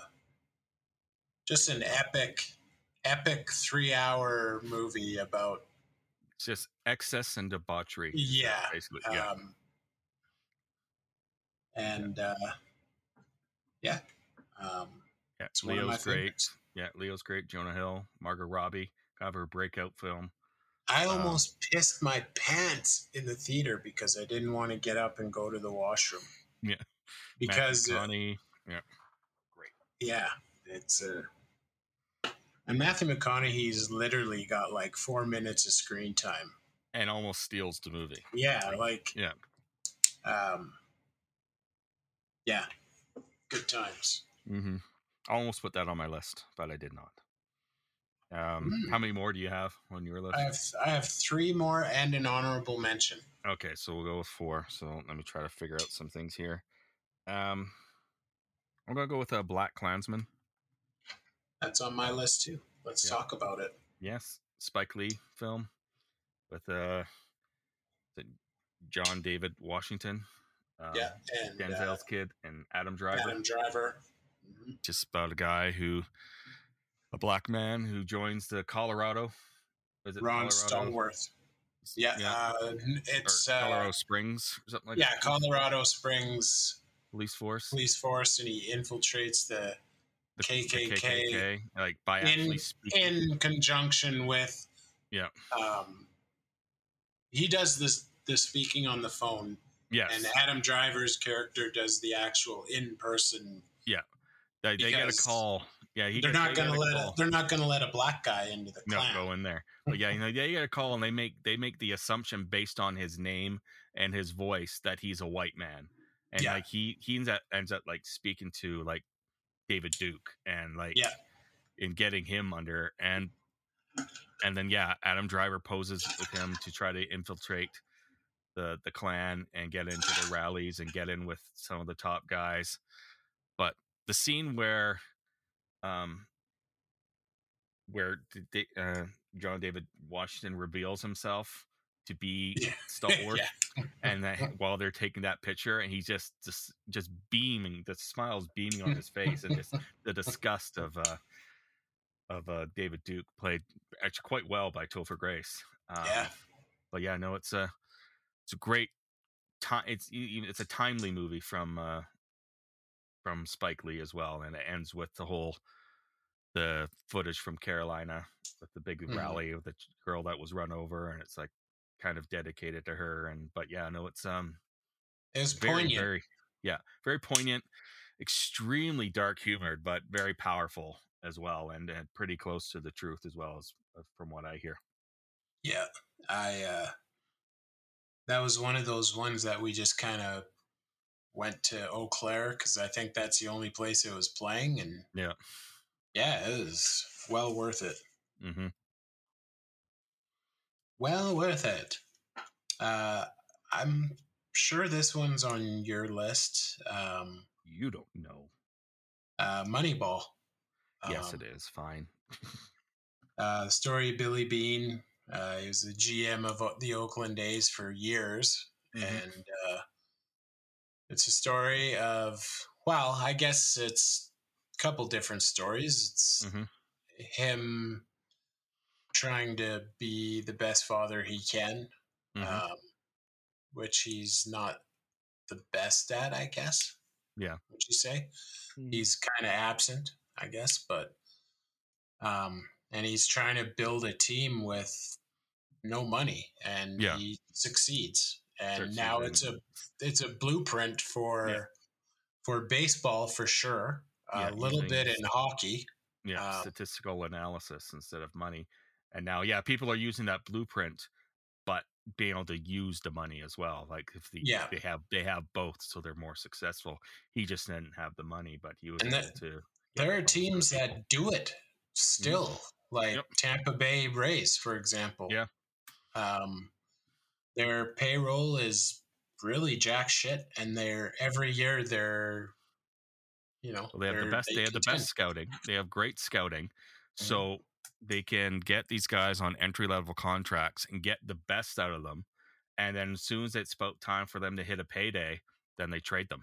just an epic, epic three-hour movie about It's just excess and debauchery. yeah, Basically. Yeah. um, and uh, yeah, um, yeah. it's one of my Leo's great. favorites. Yeah. Leo's great. Jonah Hill, Margot Robbie, her breakout film. I Um, almost pissed my pants in the theater because I didn't want to get up and go to the washroom. Yeah. because uh, Matthew McConaughey, yeah, it's uh, and Matthew McConaughey's literally got like four minutes of screen time. and almost steals the movie. Yeah, like Yeah. um, yeah, good times. Mm-hmm. I almost put that on my list, but I did not. Um, Mm. How many more do you have on your list? I have I have three more and an honorable mention. Okay, so we'll go with four. So let me try to figure out some things here. Um, I'm gonna go with a Black Klansman. That's on my list too. Let's Yeah. talk about it. Yes, Spike Lee film with uh, John David Washington. Um, yeah, and uh, Denzel's kid and Adam Driver. Adam Driver. Mhm. Just about a guy who, a black man who joins the Colorado. Is it Ron Colorado? Stallworth. Yeah, Uh, n- or it's Colorado uh, Springs or something like yeah, that. Yeah, Colorado Springs Police force. police force, and he infiltrates the the, KKK like by in- in conjunction with Yeah. Um, he does this the speaking on the phone, yes, and Adam Driver's character does the actual in person. they, they get a call. Yeah, he They're not gonna let call. a, they're not gonna let a black guy into the no Klan. go in there. But yeah, you know, they get a call and they make they make the assumption based on his name and his voice that he's a white man, and Yeah. like he he ends up ends up like speaking to like David Duke and like Yeah. in getting him under and and then yeah, Adam Driver poses with him to try to infiltrate the the Klan and get into the rallies and get in with some of the top guys. But the scene where um where uh, John David Washington reveals himself to be Yeah. Stallworth, Yeah. and that while they're taking that picture, and he's just just just beaming, the smile's beaming on his face, and just the disgust of uh of uh David Duke played actually quite well by Topher Grace. Um, Yeah. but yeah, no, it's a it's a great time. It's it's a timely movie from uh from Spike Lee as well, and it ends with the whole the footage from Carolina with the big Mhm. rally of the girl that was run over, and it's like kind of dedicated to her. And but yeah, no, it's um It was very poignant. very yeah very poignant, extremely dark humored, but very powerful as well, and, and pretty close to the truth as well as uh, from what I hear. Yeah, I. uh That was one of those ones that we just kind of went to Eau Claire because I think that's the only place it was playing, and Yeah. yeah, it was well worth it. hmm Well worth it. Uh, I'm sure this one's on your list. Um, You don't know. uh, Moneyball. yes, Um, it is fine. Uh, story of Billy Beane. Uh, he was the GM of the Oakland A's for years, Mhm. and uh, it's a story of well, I guess it's a couple different stories. It's Mhm. him trying to be the best father he can, Mhm. um, which he's not the best at, I guess. Yeah. Would you say? he's kind of absent, I guess, but um, and he's trying to build a team with no money, and Yeah. he succeeds. And now it's a it's a blueprint for Yeah. for baseball for sure. Yeah, a little bit in hockey. yeah Um, statistical analysis instead of money and now yeah people are using that blueprint but being able to use the money as well like if the, Yeah. they have they have both so they're more successful he just didn't have the money but he was And able that- to There are teams that do it still, like Yep. Tampa Bay Rays, for example. Yeah. Um, their payroll is really jack shit, and they're every year they're, you know, Well, they have the best. They, have the best scouting. They have great scouting, Mm-hmm. so they can get these guys on entry level contracts and get the best out of them. And then as soon as it's about time for them to hit a payday, then they trade them.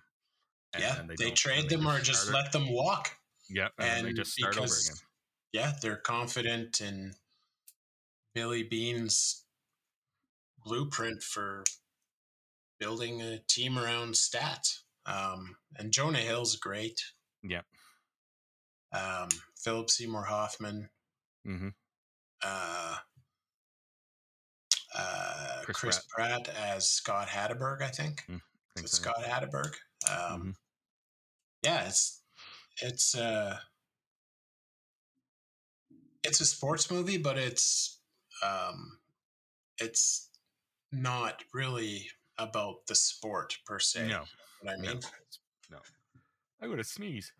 And Yeah, then they, trade them they or just let them walk, Yeah, and, then they just start over again. yeah, they're confident in Billy Beane's blueprint for building a team around stats. Um, and Jonah Hill's great. Yep. Um, Philip Seymour Hoffman, hmm uh, uh, Chris Chris, Pratt. as Scott Hatteberg, I think. Mm, Is it Scott Hatteberg. Um, Yeah, it's it's uh it's a sports movie, but it's um it's not really about the sport per se. No, what I mean. no. I got to sneeze.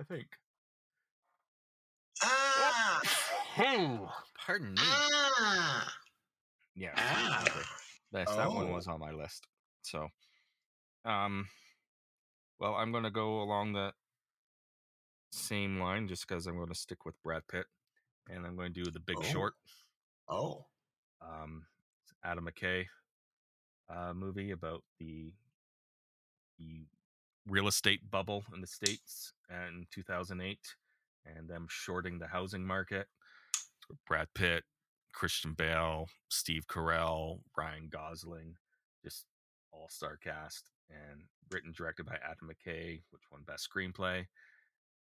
I think. Ah, Oh, pardon me. ah, Yeah, ah. That's that one was on my list. So, um, well, I'm gonna go along the same line just because I'm going to stick with Brad Pitt, and I'm going to do The Big Oh. Short. Oh, um, Adam McKay uh, movie about the the real estate bubble in the states in 2008 and them shorting the housing market. Brad Pitt, Christian Bale, Steve Carell, Ryan Gosling, just all star cast, and written directed by Adam McKay, which won Best Screenplay.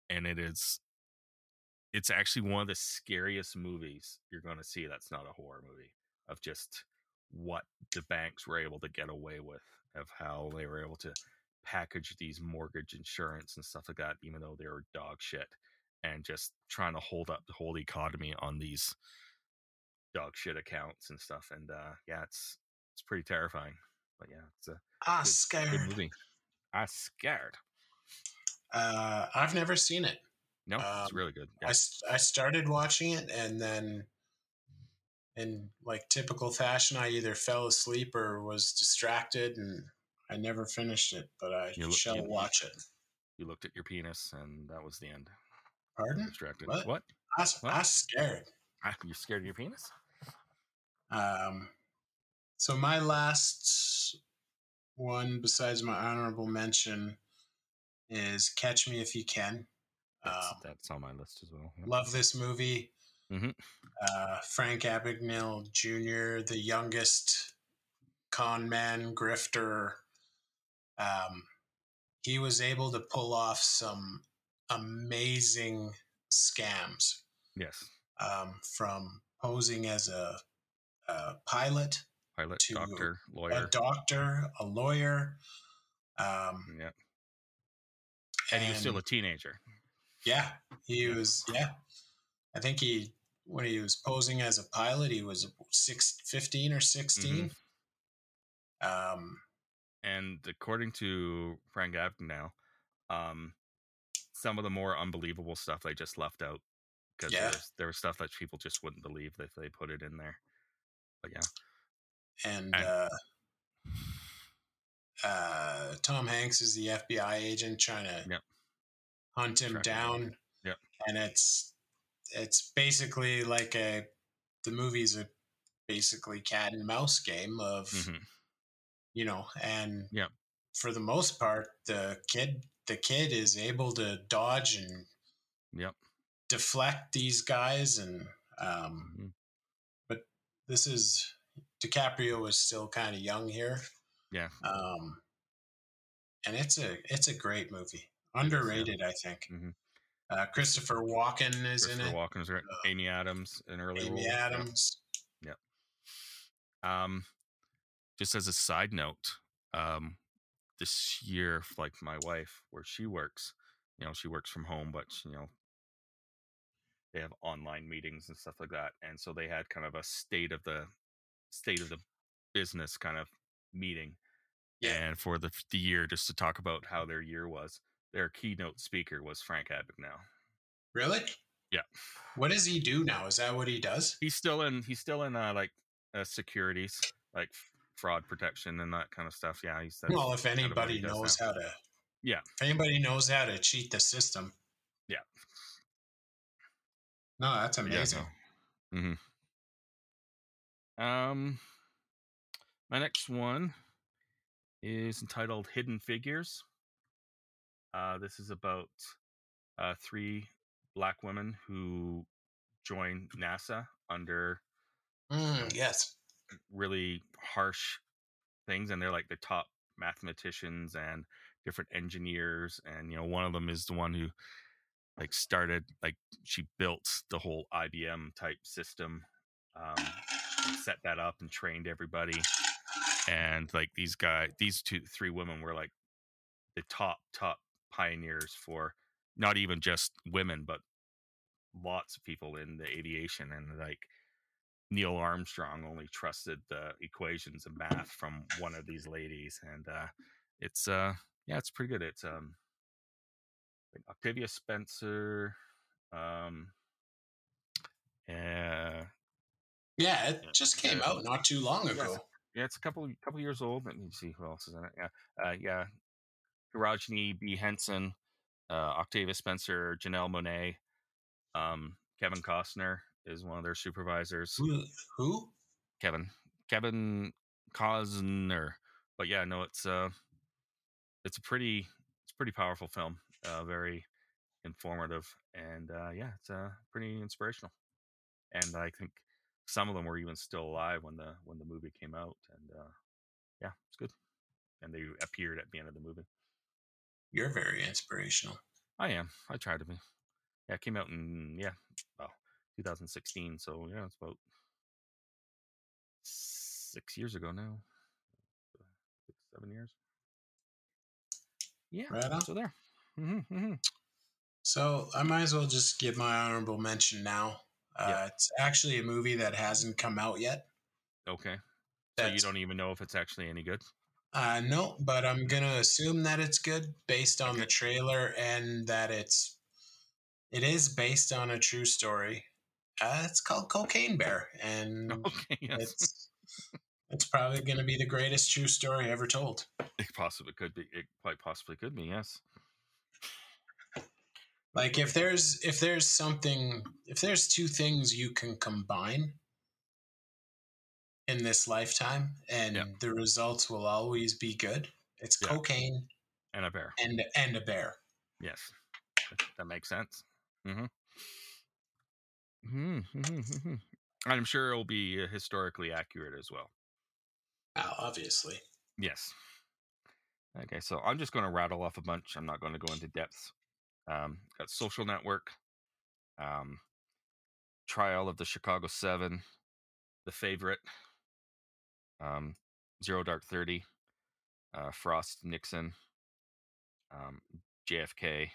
And it is it's actually one of the scariest movies you're going to see that's not a horror movie of just what the banks were able to get away with of how they were able to package these mortgage insurance and stuff like that even though they were dog shit and just trying to hold up the whole economy on these dog shit accounts and stuff and uh yeah it's it's pretty terrifying but yeah it's a ah, good, scared. good movie i scared Uh, I've never seen it. No it's Um, really good I, yeah. s- I started watching it and then in like typical fashion i either fell asleep or was distracted and i never finished it but i You look- shall you- watch it. you looked at your penis and that was the end. Pardon? Distracted. What? what? I, What? I scared. Ah, you're scared of your penis? Um so my last one besides my honorable mention is catch me if you can that's, um, that's on my list as well yeah. love this movie. Mhm. Uh, Frank Abagnale Jr., the youngest con man grifter, um, he was able to pull off some amazing scams yes um, from posing as a, a pilot, pilot to doctor a lawyer doctor, a lawyer. Um, yeah and he was still a teenager Yeah, he was. Yeah, I think he when he was posing as a pilot, he was six, 15 or 16 Mm-hmm. Um, and according to frank Abagnale, um some of the more unbelievable stuff they just left out because Yeah. there's there was stuff that people just wouldn't believe if they put it in there but yeah and And- uh, uh, Tom Hanks is the FBI agent trying to Yep. Hunt him Track down. down. Yep. and it's it's basically like a the movie's a basically cat and mouse game of Mhm. you know and Yep. for the most part the kid the kid is able to dodge and yep deflect these guys and um Mhm. this is DiCaprio is still kind of young here yeah um and it's a it's a great movie underrated i think Mhm. uh, Christopher Walken is in it Walken right. Uh, Amy Adams, an early Amy role. Yep. Adams Um, just as a side note, um, this year, like my wife, where she works, you know, she works from home, but you know, they have online meetings and stuff like that, and so they had kind of a state of the state of the business kind of meeting, Yeah. and for the the year, just to talk about how their year was. Their keynote speaker was Frank Abagnale. really Yeah. what does he do now is that what he does he's still in he's still in uh, like uh, securities like fraud protection and that kind of stuff yeah he's well if anybody knows now. how to Yeah. if anybody knows how to cheat the system Yeah. no that's yeah, amazing no. Mhm. um my next one is entitled hidden figures uh this is about uh three black women who join nasa under Mm, yes. really harsh things and they're like the top mathematicians and different engineers and you know one of them is the one who like started like she built the whole IBM type system um set that up and trained everybody and like these guys these two three women were like the top top pioneers for not even just women but lots of people in the aviation and like Neil Armstrong only trusted the equations and math from one of these ladies, and uh, it's uh, yeah, it's pretty good. It's um, Octavia Spencer, um, Uh, Yeah, it just came Yeah. out not too long ago. yeah, it's a couple couple years old. Let me see who else is in it. Yeah, uh, yeah, Taraji P. Henson, uh, Octavia Spencer, Janelle Monáe, um, Kevin Costner is one of their supervisors. Who? Who? Kevin Kevin Costner. But yeah, no, it's uh it's a pretty it's a pretty powerful film. Uh very informative and uh yeah, it's uh pretty inspirational. And I think some of them were even still alive when the when the movie came out and uh yeah, it's good. And they appeared at the end of the movie. You're very inspirational. I am. I try to be. Yeah, it came out in yeah, well, 2016, so yeah, it's about 6 years ago now. Six, seven years. Yeah. Right on. So there. hmm hmm So I might as well just give my honorable mention now. Uh, Yeah. It's actually a movie that hasn't come out yet. Okay. So you don't even know if it's actually any good. Uh, no, but I'm gonna assume that it's good based on the trailer and that it's it is based on a true story. Uh, it's called Cocaine Bear, and Okay. Yes. it's it's probably gonna be the greatest true story ever told. It possibly could be. It quite possibly could be. Yes. Like if there's if there's something if there's two things you can combine in this lifetime and Yeah. the results will always be good, it's Yeah. cocaine And a bear. and and a bear. Yes. That, makes sense. Mm-hmm. Mm-hmm. I'm sure it'll be uh, historically accurate as well. Oh, obviously. Yes. Okay, so I'm just going to rattle off a bunch. I'm not going to go into depth. Um, got Social Network, um, Trial of the Chicago Seven, The Favorite, um, Zero Dark Thirty, uh, Frost Nixon, um, JFK,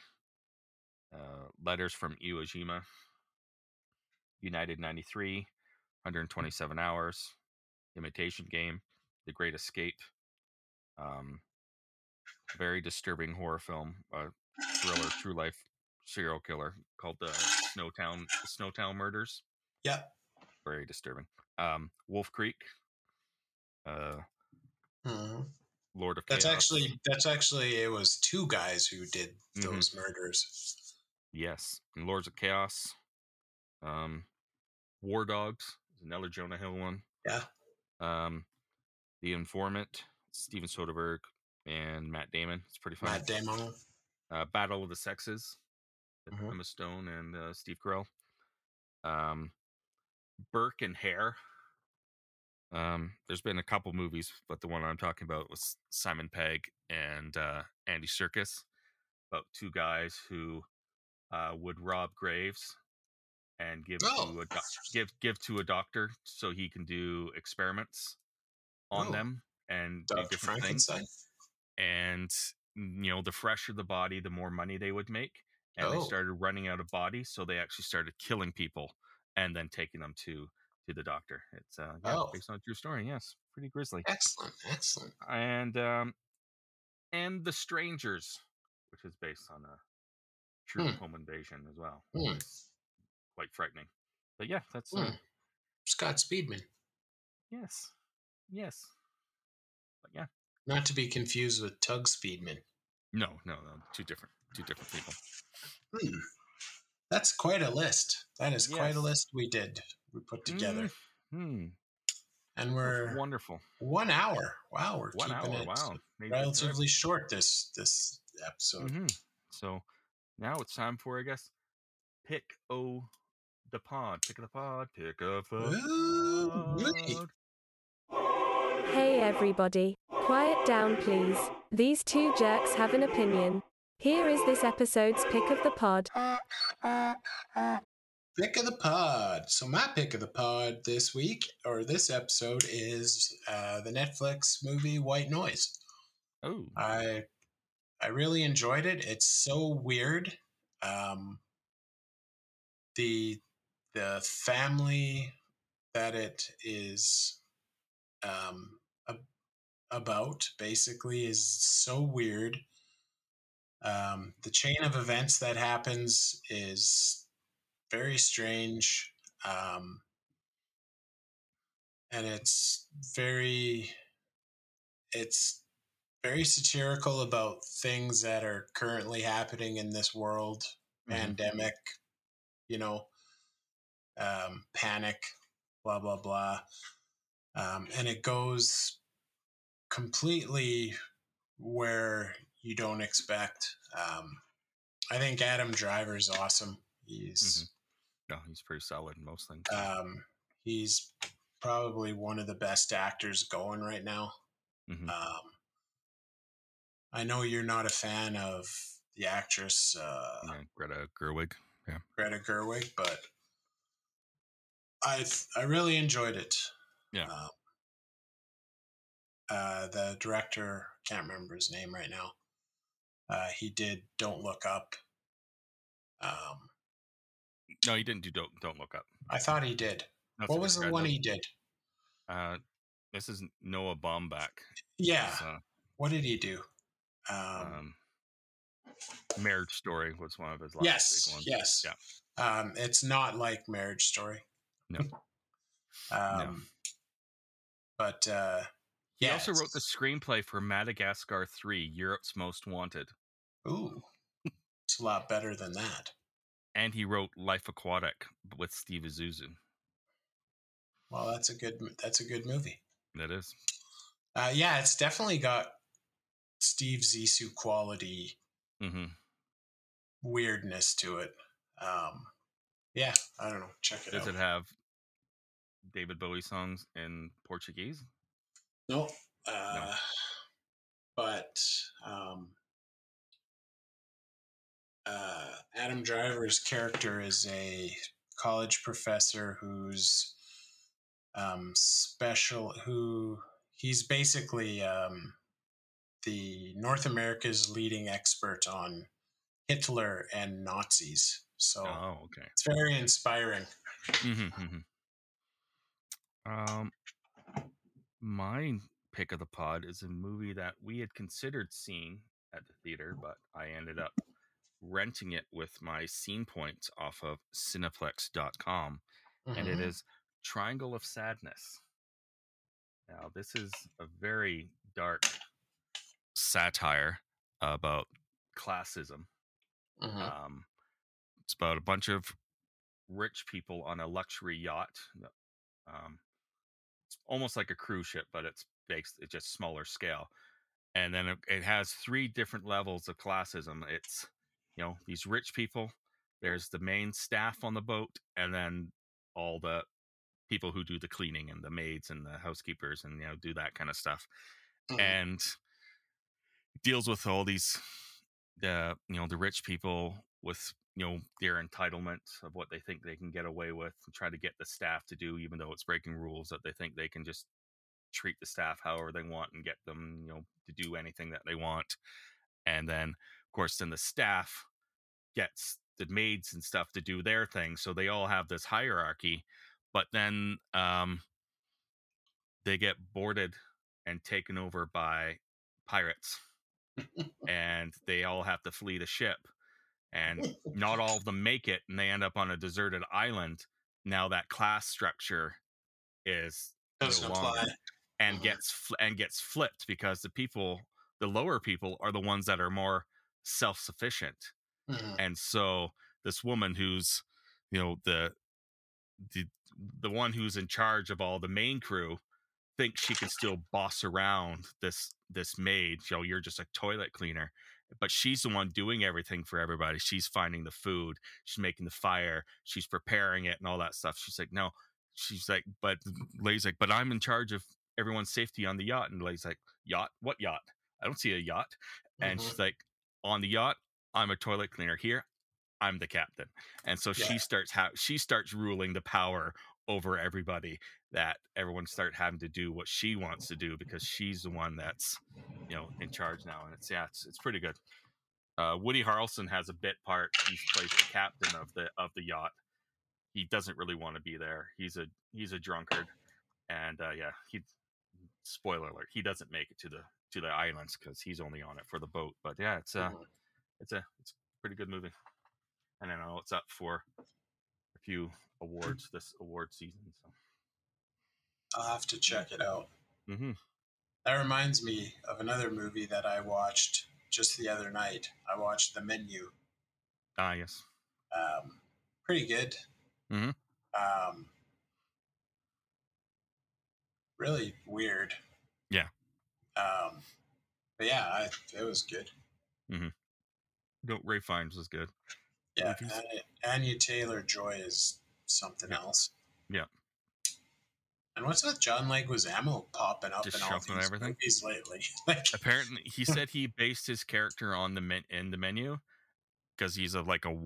uh, Letters from Iwo Jima, United 93, 127 Hours, Imitation Game, The Great Escape, um, very disturbing horror film, uh, thriller, true life serial killer called the Snowtown Snowtown Murders. Yep. Very disturbing. Um, Wolf Creek, uh, Mhm. Lord of That's Chaos. actually that's actually it was two guys who did Mhm. those murders. yes, and Lords of Chaos. Um, War Dogs, is another Jonah Hill one. Yeah. Um, The Informant, Steven Soderbergh and Matt Damon. It's pretty fun. Matt Damon. uh, Battle of the Sexes, Mhm. Emma Stone and uh, Steve Carell. Um, Burke and Hare. Um, there's been a couple movies, but the one I'm talking about was Simon Pegg and uh, Andy Serkis about two guys who uh, would rob graves and give Oh. to a doc- give give to a doctor so he can do experiments on Oh. them and do Dr. different things and you know the fresher the body the more money they would make and they Oh. started running out of bodies so they actually started killing people and then taking them to to the doctor it's uh yeah, Oh. based on a true story yes pretty grisly Excellent, excellent. and um and the strangers which is based on a true Hmm. home invasion as well Hmm. quite frightening but yeah that's uh, Hmm. Scott Speedman, yes yes but yeah not to be confused with Tugg Speedman. no no no two different two different people Hmm. That's quite a list. That is quite a list we did. We put together, hmm and we're wonderful one hour. Wow, we're one keeping hour it wow Made it relatively short this this episode. hmm So now it's time for, I guess, pick o the pod. Pick of the pod. Pick of the pod. Hey everybody, quiet down please. These two jerks have an opinion. Here is this episode's pick of the pod. Pick of the pod. So my pick of the pod this week or this episode is uh, the Netflix movie White Noise. Oh, I I really enjoyed it. It's so weird. Um, the the family that it is um, ab- about basically is so weird. Um, the chain of events that happens is very strange. um, and it's very it's very satirical about things that are currently happening in this world Mhm. pandemic you know um, panic blah blah blah um, and it goes completely where you don't expect um, i think adam driver's awesome he's No, he's pretty solid in most things. um, he's probably one of the best actors going right now. Mhm. Um, I know you're not a fan of the actress uh, yeah, Greta Gerwig. Yeah, Greta Gerwig, but I I really enjoyed it. Yeah. Um, uh, the director can't remember his name right now. Uh, he did Don't Look Up. Um, No, he didn't do Don't Don't Look Up. I thought he did. What was the one he did? Uh, this is Noah Baumbach. Yeah. Uh, What did he do? Um, um, Marriage Story was one of his last yes, big ones. yes. Yeah. Um, it's not like Marriage Story. No. um, But uh, He also wrote the screenplay for Madagascar 3, Europe's Most Wanted. Ooh, it's a lot better than that. And he wrote Life Aquatic with Steve Zissou. Well, that's a good. That's a good movie. That is. Uh, yeah, it's definitely got Steve Zissou quality hmm weirdness to it. Um, yeah, I don't know. Check it Does out. it have David Bowie songs in Portuguese? No, uh, but um, uh, Adam Driver's character is a college professor who's um, special. Who he's basically um, the North America's leading expert on Hitler and Nazis. So Oh, okay. it's very inspiring. hmm Um, my pick of the pod is a movie that we had considered seeing at the theater, but I ended up renting it with my scene points off of Cineplex.com, and it Mhm. is Triangle of Sadness. Now, this is a very dark satire about classism. Mhm. Um, it's about a bunch of rich people on a luxury yacht. Um, it's almost like a cruise ship, but it's based it's just smaller scale. And then it, it has three different levels of classism. It's you know these rich people. There's the main staff on the boat, and then all the people who do the cleaning and the maids and the housekeepers and you know do that kind of stuff Mhm. and deals with all these the you know the rich people with you know their entitlement of what they think they can get away with and try to get the staff to do even though it's breaking rules that they think they can just treat the staff however they want and get them you know to do anything that they want and then course then the staff gets the maids and stuff to do their thing so they all have this hierarchy but then um they get boarded and taken over by pirates and they all have to flee the ship and not all of them make it and they end up on a deserted island now that class structure is no and Mhm. gets fl- and gets flipped because the people the lower people are the ones that are more self-sufficient. Mhm. and so this woman who's you know the the the one who's in charge of all the main crew thinks she can still boss around this this maid you know you're just a toilet cleaner. But she's the one doing everything for everybody. She's finding the food she's making the fire she's preparing it and all that stuff. She's like no she's like but lady's like but i'm in charge of everyone's safety on the yacht. And lady's like yacht? What yacht? I don't see a yacht. And Mhm. she's like on the yacht i'm a toilet cleaner here i'm the captain. And so Yeah. she starts ha- she starts ruling the power over everybody that everyone start having to do what she wants to do because she's the one that's you know in charge now and it's yeah it's, it's pretty good. Uh, woody harrelson has a bit part he plays the captain of the of the yacht. He doesn't really want to be there he's a he's a drunkard and uh, yeah he spoiler alert he doesn't make it to the to the islands because he's only on it for the boat but yeah it's uh Mhm. it's a it's a pretty good movie and i know it's up for a few awards this award season. So. I'll have to check it out. hmm That reminds me of another movie that I watched just the other night. I watched The Menu. Ah, yes. Um, pretty good. Mhm. Um, really weird. Um, but yeah, I, it was good. Mm-hmm. No, Ralph Fiennes was good. Yeah. Anya, Taylor Joy is something Yeah. else. Yeah. And what's with John Leguizamo popping up Just in all these everything? movies lately? like, Apparently, he said he based his character on the men- in the menu because he's a like a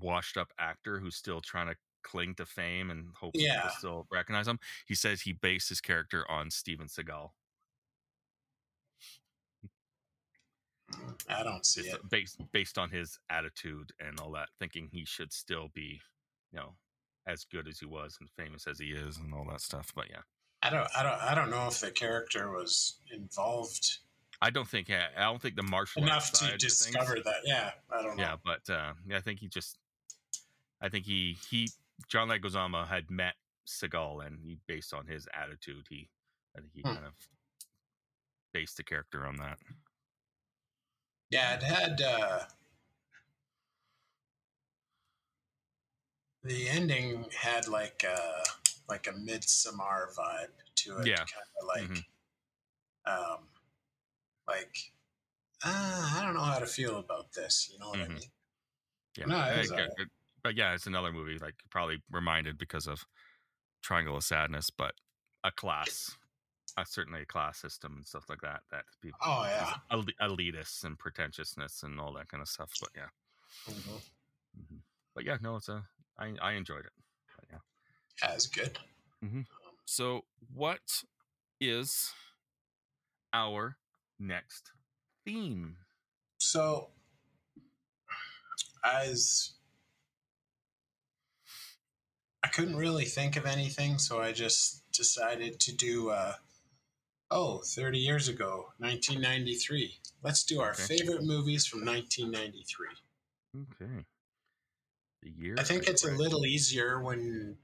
washed up actor who's still trying to cling to fame and hopes Yeah. people still recognize him. He says he based his character on Steven Seagal. I don't see it. based based on his attitude and all that, thinking he should still be, you know, as good as he was and famous as he is and all that stuff. But yeah, I don't. I don't. I don't know if the character was involved I don't think I don't think the martial enough to discover that. Yeah, I don't know. Yeah, but uh, yeah, I think he just, I think he he John Leguizamo had met Seagal, and he based on his attitude, he I think he Hmm. kind of based the character on that. Yeah, it had uh, the ending had like a like a midsummer vibe to it. Yeah. kind of like Mhm. um, like uh, I don't know how to feel about this. You know what I Mhm. mean? Yeah, No, it I was get but yeah, it's another movie like probably reminded because of Triangle of Sadness, but a class, uh, certainly a class system and stuff like that. That people, Oh yeah. el- elitists and pretentiousness and all that kind of stuff. But yeah, Mhm. hmm but yeah, no, it's a I I enjoyed it. But yeah. That's good. So, what is our next theme? So, as I couldn't really think of anything, so I just decided to do, uh, oh, 30 years ago, 1993. Let's do our Okay. favorite movies from 1993. Okay. The year. I think it's a little easier when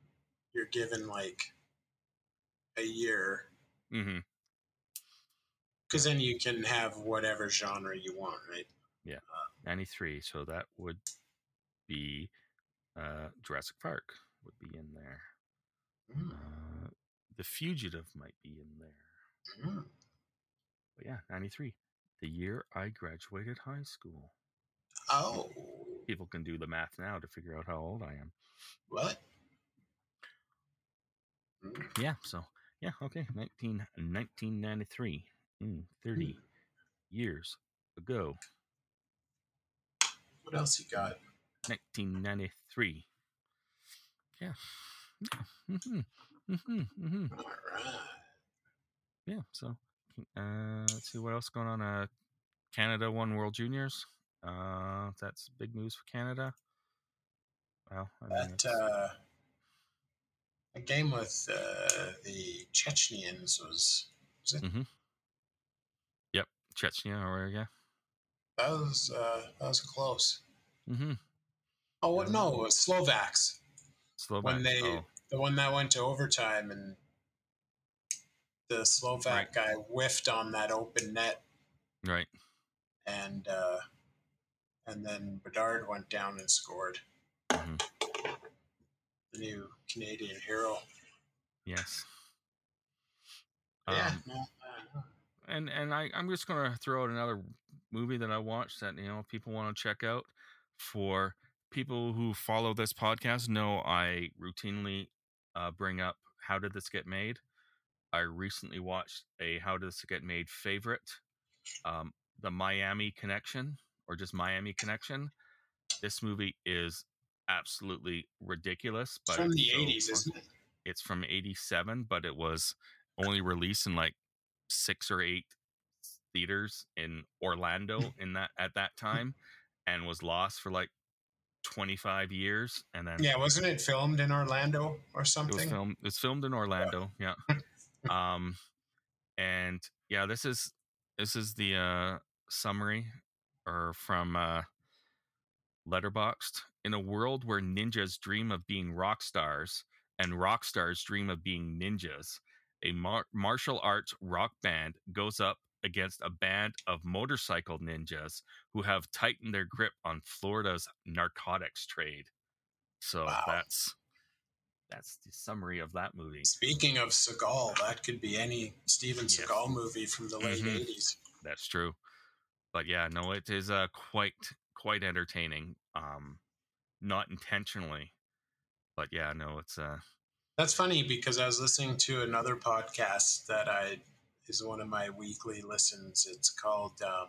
you're given like a year, Mhm. because then you can have whatever genre you want, right? Yeah, 93. So that would be uh, Jurassic Park would be in there. Mm, Uh, the Fugitive might be in there. Mm. But yeah, 93. The year I graduated high school. Oh, People can do the math now to figure out how old I am. what? Mm. Yeah, so yeah, okay. 19, 1993. Mm, 30 years ago. What else you got? 1993. Yeah. Yeah. hmm Mm-hmm. Mm-hmm. All right. Yeah. So, uh, let's see what else going on. Uh, Canada won World Juniors. Uh, that's big news for Canada. Well, I mean, That uh, a game with uh, the Chechnyans was, was it? Mhm. Chechnya or yeah. that was uh, that was close. Mm-hmm. Oh what- no, Slovaks. Slovak. When they oh, the one that went to overtime and the Slovak Right. guy whiffed on that open net right. and uh, and then Bedard went down and scored. hmm The new Canadian hero. Yes. yeah. Um, no, and and I, I'm just gonna throw out another movie that I watched that you know people want to check out. For people who follow this podcast, know I routinely uh, bring up how did this get made. I recently watched a how did this get made favorite, um, the Miami Connection or just Miami Connection. This movie is absolutely ridiculous, but from it's the so eighties, fun. isn't it? it's from 87 but it was only released in like six or eight theaters in orlando in that at that time and was lost for like 25 years and then Yeah, wasn't it filmed in Orlando or something it was filmed it was filmed in orlando yeah um and yeah this is this is the uh summary or from uh Letterboxd in a world where ninjas dream of being rock stars and rock stars dream of being ninjas, a mar- martial arts rock band goes up against a band of motorcycle ninjas who have tightened their grip on Florida's narcotics trade. So Wow. that's that's the summary of that movie. Speaking of Seagal, that could be any Steven Yes. Seagal movie from the late Mhm. 80s. That's true. But yeah, no, it is uh quite quite entertaining. Um not intentionally. But yeah, no, it's uh That's funny because I was listening to another podcast that I is one of my weekly listens. It's called um,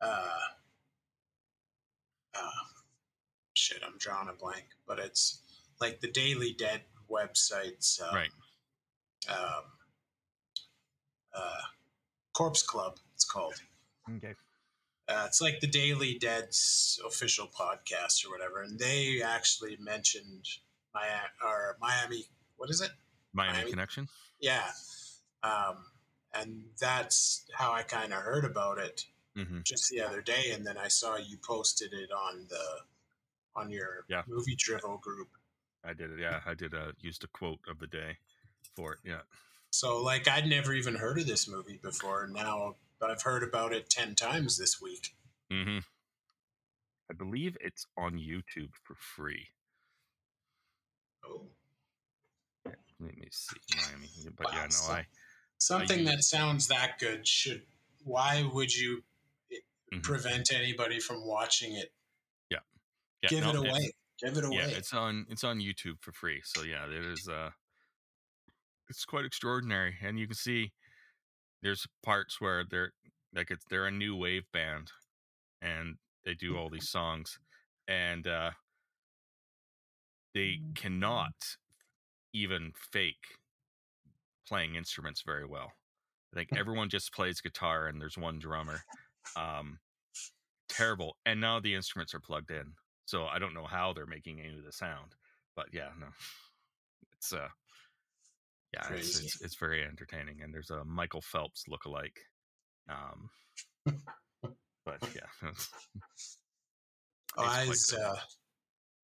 uh, uh, shit. I'm drawing a blank, but it's like the Daily Dead website's um, Right. Um, uh, Corpse Club. It's called. okay. Uh, it's like the Daily Dead's official podcast or whatever, and they actually mentioned my or Miami. What is it? Miami, Miami? Connection. Yeah, um, and that's how I kind of heard about it hmm just the other day, and then I saw you posted it on the on your Yeah. movie drivel group. I did it. Yeah, I did uh used a quote of the day for it. Yeah. So like I'd never even heard of this movie before. Now I've heard about it ten times this week. hmm I believe it's on YouTube for free. Oh. Let me see, Miami. But yeah, no, so- I Something you- that sounds that good should. Why would you Mhm. prevent anybody from watching it? yeah, Give no, it away. Give it away. Yeah, it's on it's on YouTube for free. So yeah, it is uh it's quite extraordinary. And you can see there's parts where they're like it's they're a new wave band and they do all these songs and uh they cannot even fake playing instruments very well. I think everyone just plays guitar and there's one drummer. Um terrible. And now the instruments are plugged in. So I don't know how they're making any of the sound. But yeah, no. It's uh yeah, it's, it's it's very entertaining. And there's a Michael Phelps lookalike. Um but yeah. Oh, I was, uh,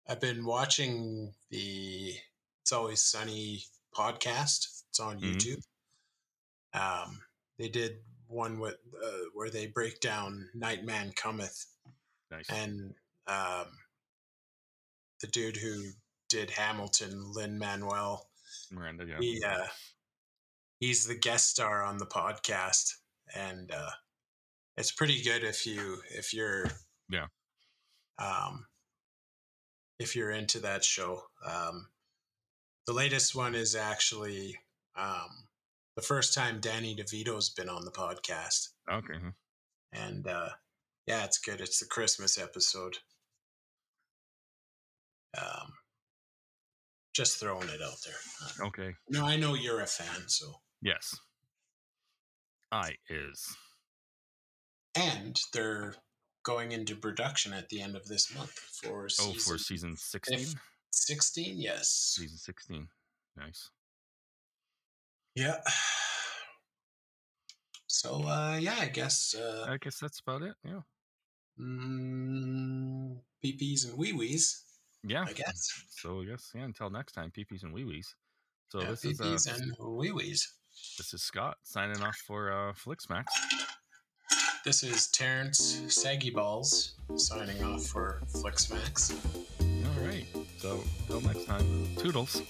I've been watching the It's Always Sunny podcast. It's on Mhm. YouTube. Um, they did one with uh, where they break down Nightman Cometh, nice. and um, the dude who did Hamilton, Lin Manuel, Miranda, yeah. he uh, he's the guest star on the podcast, and uh, it's pretty good if you if you're Yeah. um, if you're into that show. Um, the latest one is actually um, the first time Danny DeVito's been on the podcast, Okay. and uh, yeah, it's good. It's the Christmas episode. Um, just throwing it out there. Okay. No, I know you're a fan, so. Yes. I is. And they're going into production at the end of this month for Oh, season for season 16? 16. Yes. Season 16. Nice. Yeah. So, uh, yeah, I guess uh, I guess that's about it. Yeah. mm, peepees and wee wees. Yeah. I guess. So I guess yeah. Until next time, peepees and wee wees. So yeah, this is uh, and wee wees. this is Scott signing off for uh, Flixmax. This is Terrence Saggy Balls signing off for Flixmax. All right. So until next time, toodles.